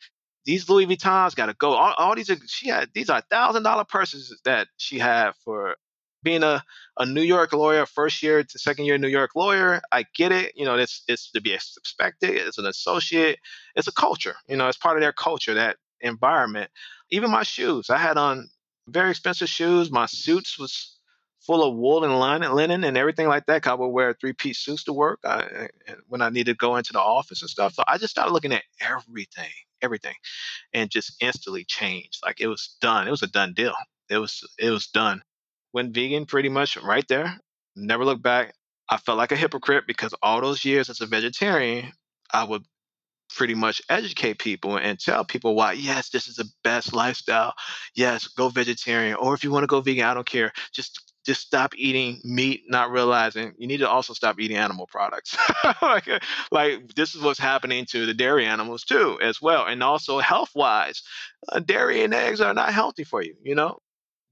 these Louis Vuittons got to go. All, all, these are she had these are thousand dollar purses that she had for being a, a New York lawyer, first year to second year New York lawyer. I get it. You know, it's it's to be expected. It's an associate. It's a culture. You know, it's part of their culture, that environment. Even my shoes. I had on very expensive shoes. My suits was full of wool and linen, and everything like that. I would wear three piece suits to work I, when I needed to go into the office and stuff. So I just started looking at everything, everything, and just instantly changed. Like it was done. It was a done deal. It was it was done. Went vegan pretty much right there. Never looked back. I felt like a hypocrite because all those years as a vegetarian, I would pretty much educate people and tell people why yes this is the best lifestyle yes go vegetarian or if you want to go vegan i don't care just just stop eating meat, not realizing you need to also stop eating animal products. [LAUGHS] like, like this is what's happening to the dairy animals too, as well, and also health wise, uh, dairy and eggs are not healthy for you. You know,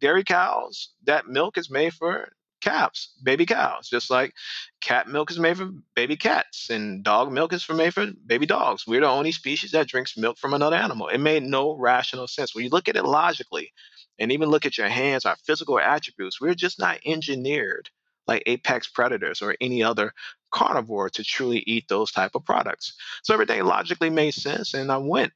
dairy cows, that milk is made for calves, baby cows, just like cat milk is made from baby cats and dog milk is made for baby dogs. We're the only species that drinks milk from another animal. It made no rational sense. When you look at it logically, and even look at your hands, our physical attributes, we're just not engineered like apex predators or any other carnivore to truly eat those type of products. So everything logically made sense, and I went.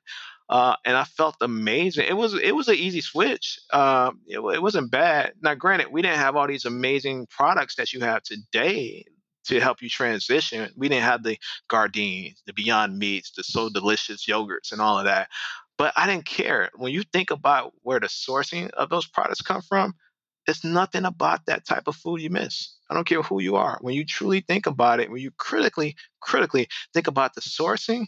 Uh, and I felt amazing. It was it was an easy switch. Uh, it, it wasn't bad. Now, granted, we didn't have all these amazing products that you have today to help you transition. We didn't have the Gardein, the Beyond Meats, the So Delicious yogurts, and all of that. But I didn't care. When you think about where the sourcing of those products come from, it's nothing about that type of food you miss. I don't care who you are. When you truly think about it, when you critically, critically think about the sourcing,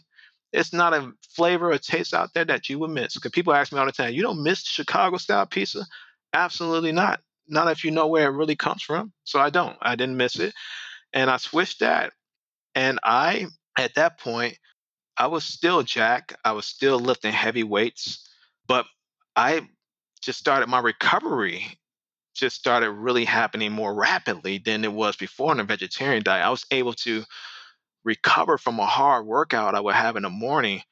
it's not a flavor or taste out there that you would miss. Because people ask me all the time, you don't miss Chicago style pizza? Absolutely not. Not if you know where it really comes from. So I don't. I didn't miss it. And I switched that. And I, at that point, I was still Jack. I was still lifting heavy weights, but I just started my recovery just started really happening more rapidly than it was before on a vegetarian diet. I was able to recover from a hard workout I would have in the morning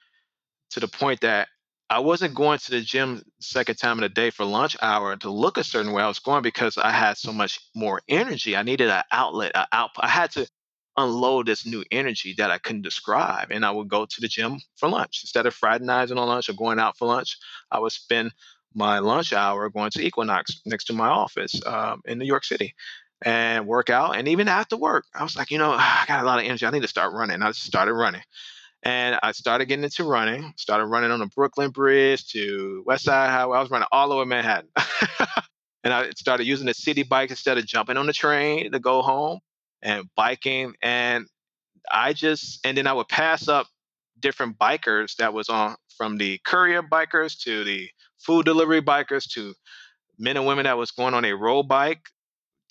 to the point that I wasn't going to the gym second time in the day for lunch hour to look a certain way. I was going because I had so much more energy. I needed an outlet, an output. I had to unload this new energy that I couldn't describe. And I would go to the gym for lunch. Instead of fraternizing on lunch or going out for lunch, I would spend my lunch hour going to Equinox next to my office um, in New York City and work out. And even after work, I was like, you know, [SIGHS] I got a lot of energy. I need to start running. I started running. And I started getting into running, started running on the Brooklyn Bridge to West Side Highway. I was running all over Manhattan. [LAUGHS] and I started using the city bike instead of jumping on the train to go home and biking. And I just and then I would pass up different bikers that was on from the courier bikers to the food delivery bikers to men and women that was going on a road bike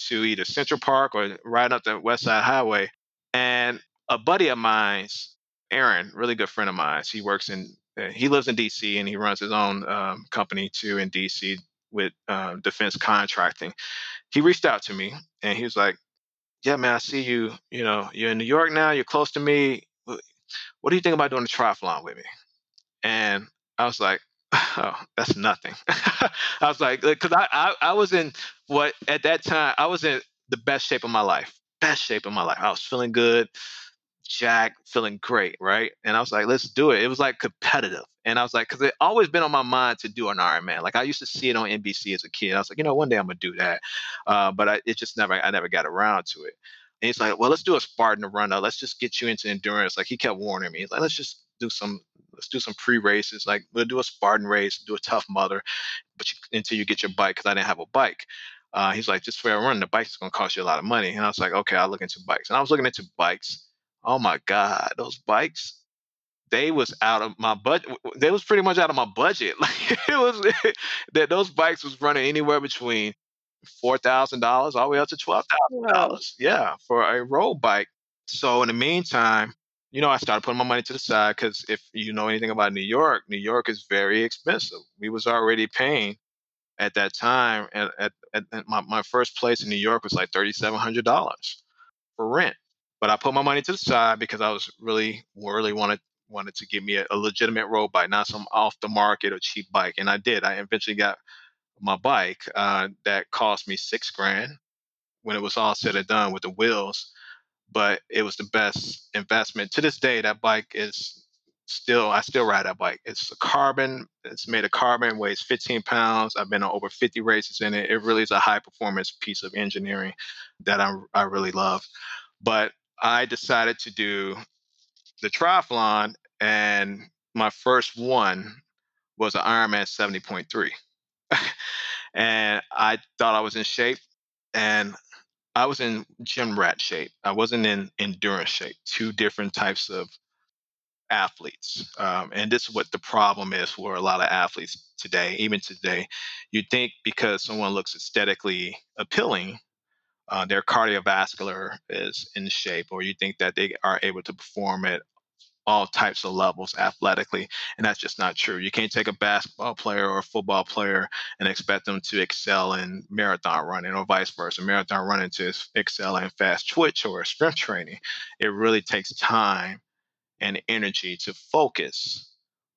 to either Central Park or right up the West Side Highway. And a buddy of mine's, Aaron, really good friend of mine, he works in, uh, he lives in DC and he runs his own um, company too in DC with uh, defense contracting. He reached out to me and he was like, yeah, man, I see you, you know, you're in New York now, you're close to me. What do you think about doing a triathlon with me? And I was like, oh, that's nothing. [LAUGHS] I was like, because I, I, I was in what at that time I was in the best shape of my life, best shape of my life. I was feeling good, jack, feeling great, right? And I was like, let's do it. It was like competitive, and I was like, because it always been on my mind to do an Ironman. Like I used to see it on NBC as a kid. I was like, you know, one day I'm gonna do that, uh, but I, it just never, I never got around to it. And he's like, well, let's do a Spartan run. Let's just get you into endurance. Like he kept warning me. He's like, let's just do some let's do some pre races. Like we'll do a Spartan race, do a Tough Mudder, but you, until you get your bike, because I didn't have a bike. Uh, he's like, just for a run, the bike is going to cost you a lot of money. And I was like, okay, I'll look into bikes. And I was looking into bikes. Oh my God, those bikes, they was out of my budget. They was pretty much out of my budget. [LAUGHS] Like it was [LAUGHS] that those bikes was running anywhere between four thousand dollars all the way up to twelve thousand dollars. Yeah, for a road bike. So in the meantime, you know, I started putting my money to the side because if you know anything about New York, New York is very expensive. We was already paying at that time. At, at, at my, my first place in New York was like thirty seven hundred dollars for rent. But I put my money to the side because I was really, really wanted wanted to give me a, a legitimate road bike, not some off the market or cheap bike. And I did. I eventually got my bike uh, that cost me six grand when it was all said and done with the wheels but it was the best investment. To this day, that bike is still I still ride that bike. It's a carbon. It's made of carbon. Weighs 15 pounds. I've been on over 50 races in it. It really is a high performance piece of engineering that I I really love. But I decided to do the triathlon, and my first one was an Ironman 70.3. [LAUGHS] and I thought I was in shape, and I was in gym rat shape. I wasn't in endurance shape. Two different types of athletes. Um, and this is what the problem is for a lot of athletes today, even today. You think because someone looks aesthetically appealing, uh, their cardiovascular is in shape, or you think that they are able to perform at all types of levels athletically, and that's just not true. You can't take a basketball player or a football player and expect them to excel in marathon running or vice versa. Marathon running to excel in fast twitch or strength training. It really takes time and energy to focus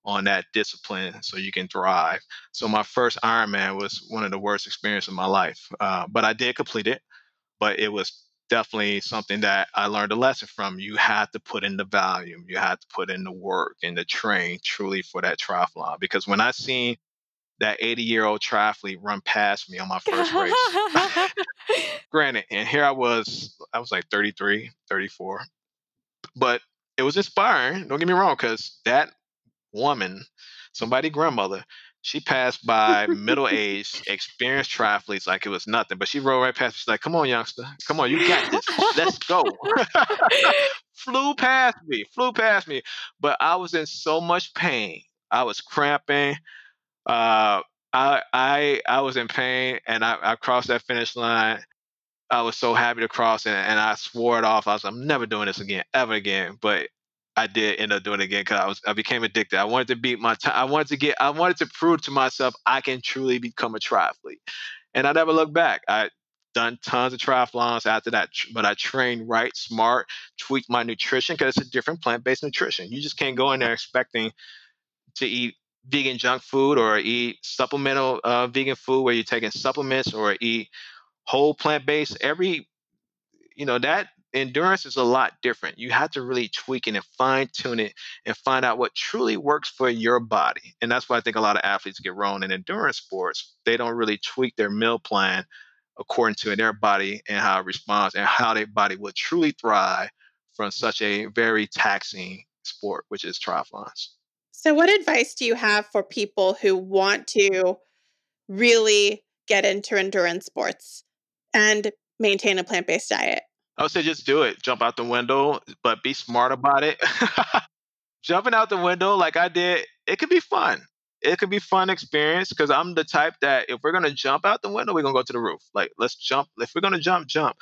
on that discipline so you can thrive. So my first Ironman was one of the worst experiences of my life, uh, but I did complete it. But it was definitely something that I learned a lesson from. You have to put in the volume, you have to put in the work and the train truly for that triathlon. Because when I seen that 80 year old triathlete run past me on my first race, [LAUGHS] [LAUGHS] granted, and here I was, I was like 33, 34, but it was inspiring. Don't get me wrong, because that woman, somebody grandmother, she passed by middle-aged, experienced triathletes like it was nothing. But she rode right past. She's like, "Come on, youngster. Come on, you got this. Let's [LAUGHS] go." [LAUGHS] flew past me. Flew past me. But I was in so much pain. I was cramping. Uh, I I I was in pain, and I, I crossed that finish line. I was so happy to cross it, and I swore it off. I was, I'm never doing this again, ever again. But I did end up doing it again because I was I became addicted. I wanted to beat my time. I wanted to get I wanted to prove to myself I can truly become a triathlete, and I never looked back. I done tons of triathlons after that, but I trained right, smart, tweaked my nutrition because it's a different plant-based nutrition. You just can't go in there expecting to eat vegan junk food or eat supplemental uh, vegan food where you're taking supplements or eat whole plant-based. Every you know that endurance is a lot different. You have to really tweak it and fine tune it and find out what truly works for your body. And that's why I think a lot of athletes get wrong in endurance sports. They don't really tweak their meal plan according to their body and how it responds and how their body will truly thrive from such a very taxing sport, which is triathlons. So, what advice do you have for people who want to really get into endurance sports and maintain a plant based diet? I would say just do it. Jump out the window, but be smart about it. [LAUGHS] Jumping out the window like I did, it could be fun. It could be fun experience because I'm the type that if we're gonna jump out the window, we're gonna go to the roof. Like let's jump. If we're gonna jump, jump.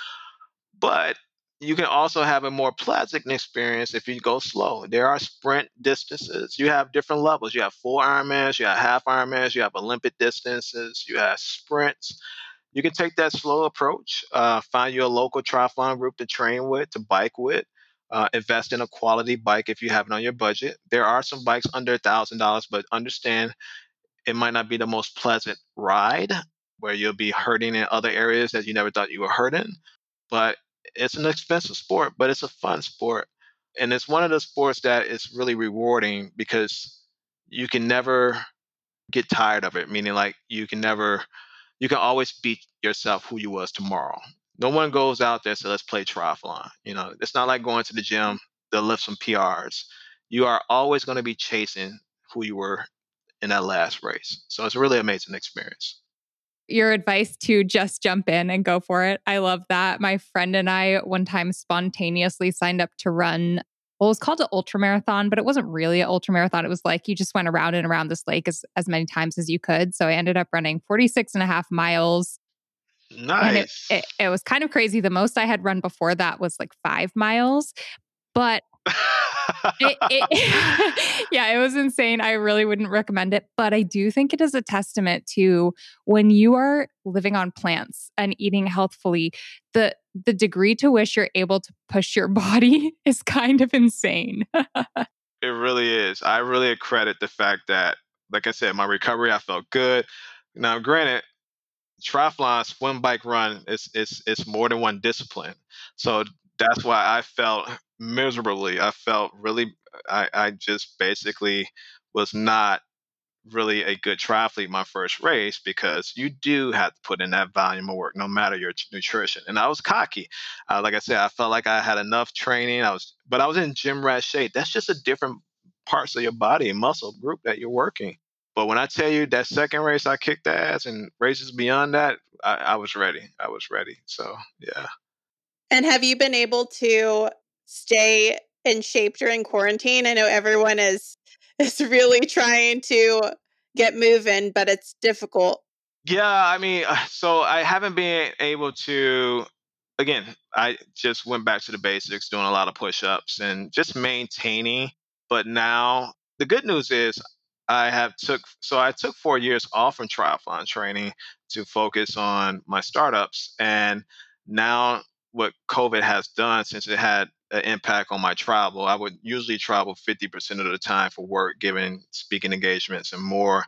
But you can also have a more pleasant experience if you go slow. There are sprint distances. You have different levels. You have full Ironmans, you have half Ironmans, you have Olympic distances, you have sprints. You can take that slow approach. Uh, find you a local triathlon group to train with, to bike with. Uh, invest in a quality bike if you have it on your budget. There are some bikes under a thousand dollars, but understand it might not be the most pleasant ride where you'll be hurting in other areas that you never thought you were hurting. But it's an expensive sport, but it's a fun sport. And it's one of the sports that is really rewarding because you can never get tired of it, meaning like you can never you can always beat yourself who you was tomorrow. No one goes out there so let's play triathlon. You know, it's not like going to the gym to lift some PRs. You are always going to be chasing who you were in that last race. So it's a really amazing experience your advice to just jump in and go for it. I love that. My friend and I one time spontaneously signed up to run. Well, it was called an ultra marathon, but it wasn't really an ultra marathon. It was like you just went around and around this lake as, as many times as you could. So I ended up running 46 and a half miles. Nice. It, it, it was kind of crazy. The most I had run before that was like five miles. But it, it, [LAUGHS] [LAUGHS] yeah, it was insane. I really wouldn't recommend it, but I do think it is a testament to when you are living on plants and eating healthfully, the the degree to which you're able to push your [LAUGHS] body is kind of insane. [LAUGHS] it really is. I really credit the fact that, like I said, my recovery, I felt good. Now, granted, triathlon, swim, bike, run is it's it's more than one discipline. So that's why I felt miserably. I felt really, I, I just basically was not really a good triathlete my first race because you do have to put in that volume of work no matter your nutrition and i was cocky. Uh, like i said i felt like i had enough training i was but i was in gym rat shape. That's just a different parts of your body and muscle group that you're working. But when i tell you that second race i kicked ass and races beyond that I, I was ready i was ready so yeah. And have you been able to stay in shape during quarantine? I know everyone is is really trying to get moving, but it's difficult. Yeah, I mean, uh, so I haven't been able to. Again, I just went back to the basics, doing a lot of push-ups and just maintaining. But now the good news is I have took so I took four years off from triathlon training to focus on my startups, and now what COVID has done since it had an impact on my travel. I would usually travel 50% of the time for work, given speaking engagements and more.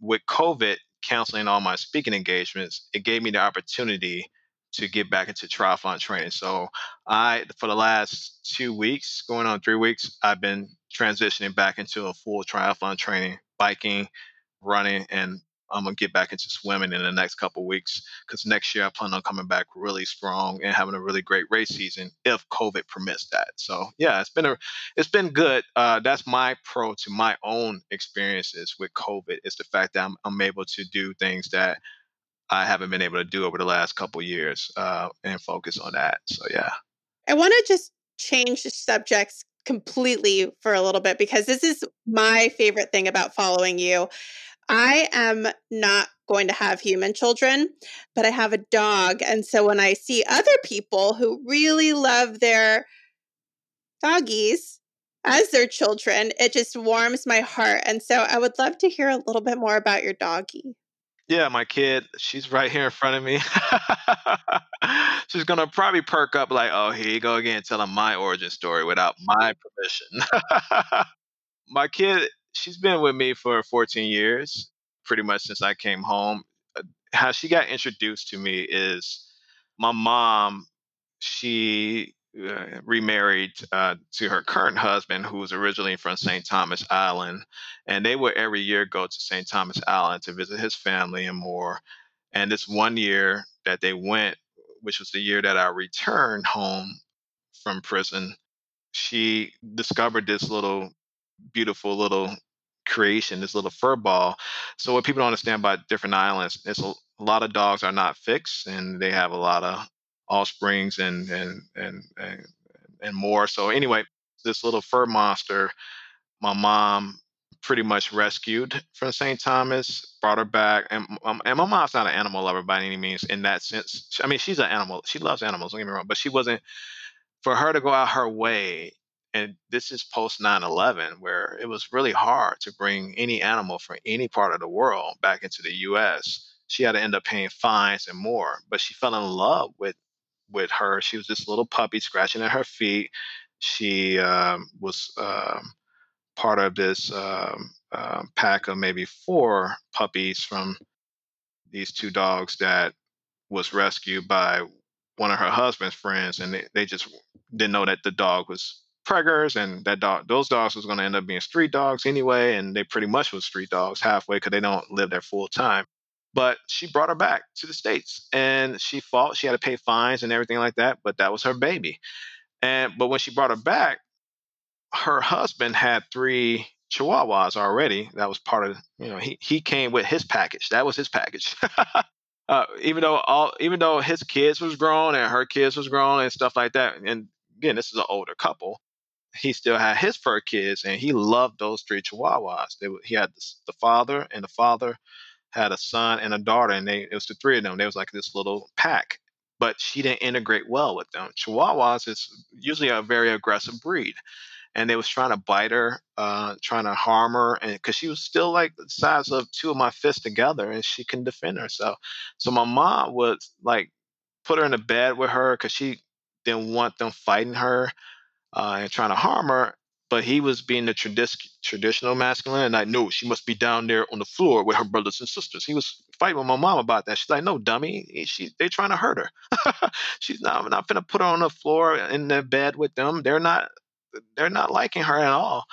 With COVID canceling all my speaking engagements, it gave me the opportunity to get back into triathlon training. So I, for the last two weeks, going on three weeks, I've been transitioning back into a full triathlon training, biking, running, and I'm gonna get back into swimming in the next couple weeks because next year I plan on coming back really strong and having a really great race season if COVID permits that. So yeah, it's been a it's been good. Uh, that's my pro to my own experiences with COVID is the fact that I'm, I'm able to do things that I haven't been able to do over the last couple years uh, and focus on that. So yeah, I want to just change subjects completely for a little bit because this is my favorite thing about following you. I am not going to have human children, but I have a dog. And so when I see other people who really love their doggies as their children, it just warms my heart. And so I would love to hear a little bit more about your doggie. Yeah, my kid, she's right here in front of me. [LAUGHS] she's gonna probably perk up like, oh, here you go again, telling my origin story without my permission. [LAUGHS] my kid she's been with me for 14 years, pretty much since I came home. Uh, how she got introduced to me is my mom. She uh, remarried uh, to her current husband, who was originally from St. Thomas Island, and they would every year go to St. Thomas Island to visit his family and more. And this one year that they went, which was the year that I returned home from prison, she discovered this little beautiful little creation, this little fur ball. So what people don't understand about different islands, it's a, a lot of dogs are not fixed, and they have a lot of offsprings and and and and, and more. So anyway, this little fur monster, my mom pretty much rescued from St. Thomas, brought her back, and um, and my mom's not an animal lover by any means in that sense. I mean, she's an animal. She loves animals. Don't get me wrong, but she wasn't. For her to go out her way, and this is post 9/11, where it was really hard to bring any animal from any part of the world back into the U.S. She had to end up paying fines and more, but she fell in love with with her. She was this little puppy scratching at her feet. She um, was. Um, part of this um, uh, pack of maybe four puppies from these two dogs that was rescued by one of her husband's friends, and they, they just didn't know that the dog was preggers, and that dog, those dogs was going to end up being street dogs anyway, and they pretty much was street dogs halfway because they don't live there full time. But she brought her back to the states, and she fought. She had to pay fines and everything like that, but that was her baby. And but when she brought her back, her husband had three chihuahuas already. That was part of you know he he came with his package. That was his package. [LAUGHS] uh, even though all even though his kids was grown and her kids was grown and stuff like that. And again, this is an older couple. He still had his fur kids, and he loved those three chihuahuas. They, he had the, the father, and the father had a son and a daughter, and they it was the three of them. They was like this little pack. But she didn't integrate well with them. Chihuahuas is usually a very aggressive breed and they was trying to bite her, uh, trying to harm her, and because she was still like the size of two of my fists together, and she can defend herself. So my mom would like put her in a bed with her because she didn't want them fighting her uh, and trying to harm her. But he was being the tradi- traditional masculine, and I know she must be down there on the floor with her brothers and sisters. He was fighting with my mom about that. She's like, "No, dummy, she they trying to hurt her. [LAUGHS] She's not. I'm not gonna put her on the floor in the bed with them. They're not they're not liking her at all.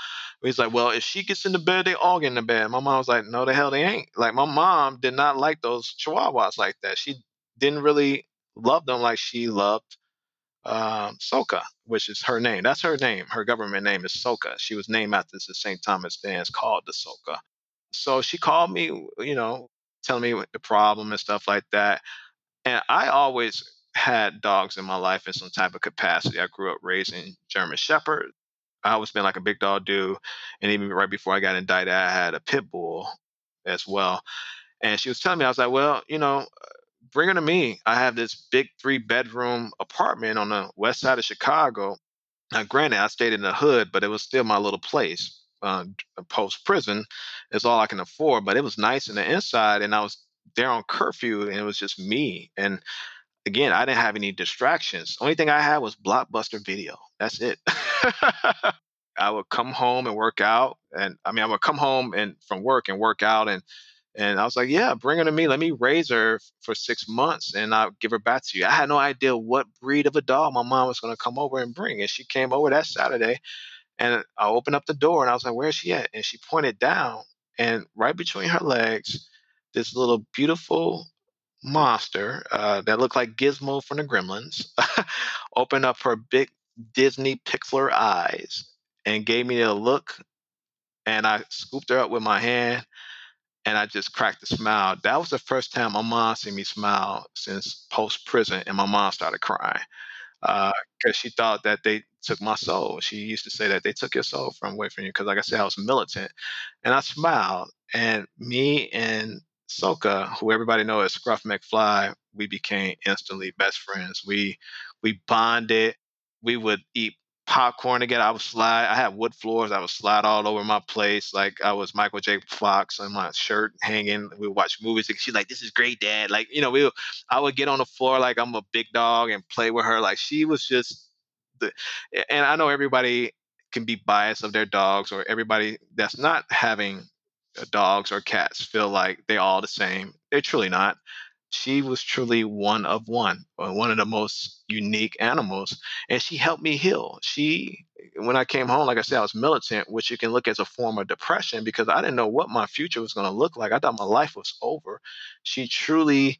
He's like, well, if she gets in the bed, they all get in the bed. My mom was like, no, the hell they ain't. Like my mom did not like those chihuahuas like that. She didn't really love them like she loved um, Soka, which is her name. That's her name. Her government name is Soka. She was named after the St. Thomas dance called the Soca. So she called me, you know, telling me the problem and stuff like that. And I always had dogs in my life in some type of capacity. I grew up raising German Shepherd. I always been like a big dog dude. And even right before I got indicted, I had a pit bull as well. And she was telling me, I was like, well, you know, bring her to me. I have this big three bedroom apartment on the west side of Chicago. Now, granted, I stayed in the hood, but it was still my little place. Uh, Post prison is all I can afford, but it was nice in the inside. And I was there on curfew, and it was just me. And again, I didn't have any distractions. Only thing I had was Blockbuster Video. That's it. [LAUGHS] I would come home and work out, and I mean, I would come home and from work and work out, and and I was like, yeah, bring her to me. Let me raise her for six months, and I'll give her back to you. I had no idea what breed of a dog my mom was going to come over and bring, and she came over that Saturday, and I opened up the door, and I was like, where is she at? And she pointed down, and right between her legs, this little beautiful monster uh, that looked like Gizmo from the Gremlins [LAUGHS] opened up her big Disney Pixar eyes and gave me a look. And I scooped her up with my hand and I just cracked a smile. That was the first time my mom seen me smile since post prison, and my mom started crying because uh, she thought that they took my soul. She used to say that they took your soul from away from you because, like I said, I was militant, and I smiled. And me and Soka, who everybody knows as Scruff McFly, we became instantly best friends. We we bonded. We would eat popcorn together. I would slide. I had wood floors. I would slide all over my place like I was Michael J. Fox on my shirt hanging. We would watch movies. She's like, "This is great, Dad." Like you know, we. I would get on the floor like I'm a big dog and play with her. Like she was just the. And I know everybody can be biased of their dogs, or everybody that's not having uh, dogs or cats feel like they're all the same. They're truly not. She was truly one of one, uh, one of the most unique animals, and she helped me heal. She, when I came home, like I said, I was militant, which you can look at as a form of depression because I didn't know what my future was going to look like. I thought my life was over. She truly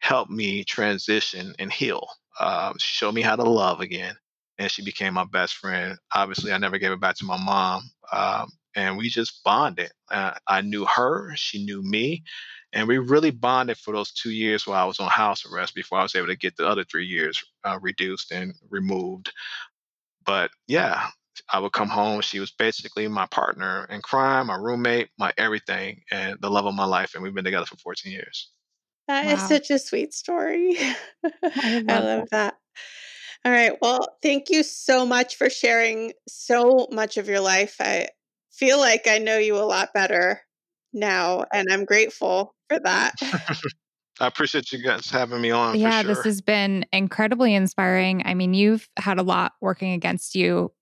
helped me transition and heal. Um, show me how to love again, and she became my best friend. Obviously, I never gave it back to my mom. Um, and we just bonded. Uh, I knew her, she knew me, and we really bonded for those two years while I was on house arrest before I was able to get the other three years uh, reduced and removed. But yeah, I would come home. She was basically my partner in crime, my roommate, my everything, and the love of my life. And we've been together for 14 years. That wow. is such a sweet story. [LAUGHS] I love, I love that. that. All right. Well, thank you so much for sharing so much of your life. I feel like I know you a lot better now, and I'm grateful for that. [LAUGHS] I appreciate you guys having me on. Yeah, sure. this has been incredibly inspiring. I mean, you've had a lot working against you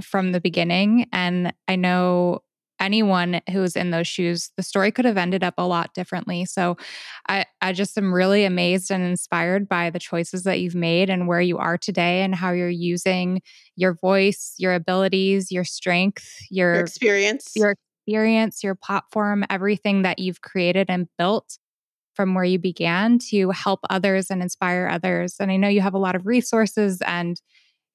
from the beginning. And I know anyone who's in those shoes, the story could have ended up a lot differently. So I, I just am really amazed and inspired by the choices that you've made and where you are today and how you're using your voice, your abilities, your strength, your, your experience, your experience, your platform, everything that you've created and built from where you began to help others and inspire others. And I know you have a lot of resources and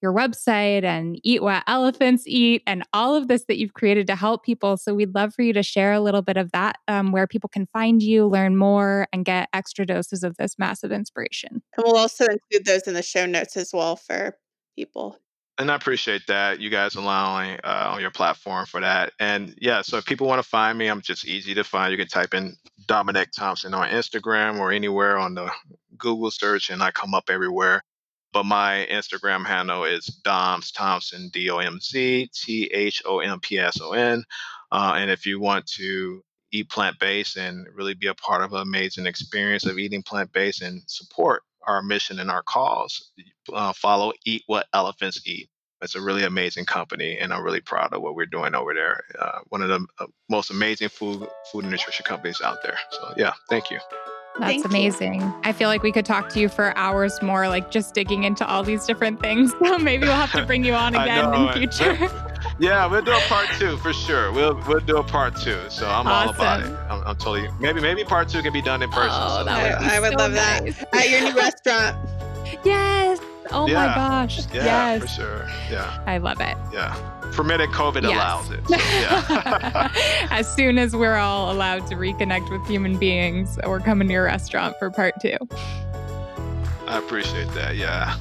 your website and Eat What Elephants Eat and all of this that you've created to help people. So we'd love for you to share a little bit of that, um, where people can find you, learn more, and get extra doses of this massive inspiration. And we'll also include those in the show notes as well for people. And I appreciate that you guys allowing uh, on your platform for that. And yeah, so if people want to find me, I'm just easy to find. You can type in Dominique Thompson on Instagram or anywhere on the Google search, and I come up everywhere. But my Instagram handle is Domz Thompson, D O M Z T H O M P S O N. Uh, and if you want to eat plant based and really be a part of an amazing experience of eating plant based and support our mission and our cause, uh, follow Eat What Elephants Eat. It's a really amazing company, and I'm really proud of what we're doing over there. Uh, one of the uh, most amazing food food and nutrition companies out there. So yeah, thank you. That's Thank amazing. You. I feel like we could talk to you for hours more, like just digging into all these different things. [LAUGHS] So maybe we'll have to bring you on [LAUGHS] again in future. [LAUGHS] yeah, we'll do a part two for sure. We'll we'll do a part two. So I'm awesome. all about it. I'm, I'm, totally maybe maybe part two can be done in person. Oh, so, that yeah. I, would so love nice. that at your new restaurant. Yes. Oh yeah. my gosh. Yeah, yes. for sure. Yeah. I love it. Yeah permitted COVID yes. allows it. So, [LAUGHS] yeah. as soon as we're all allowed to reconnect with human beings, we're coming to your restaurant for part two. I appreciate that. Yeah.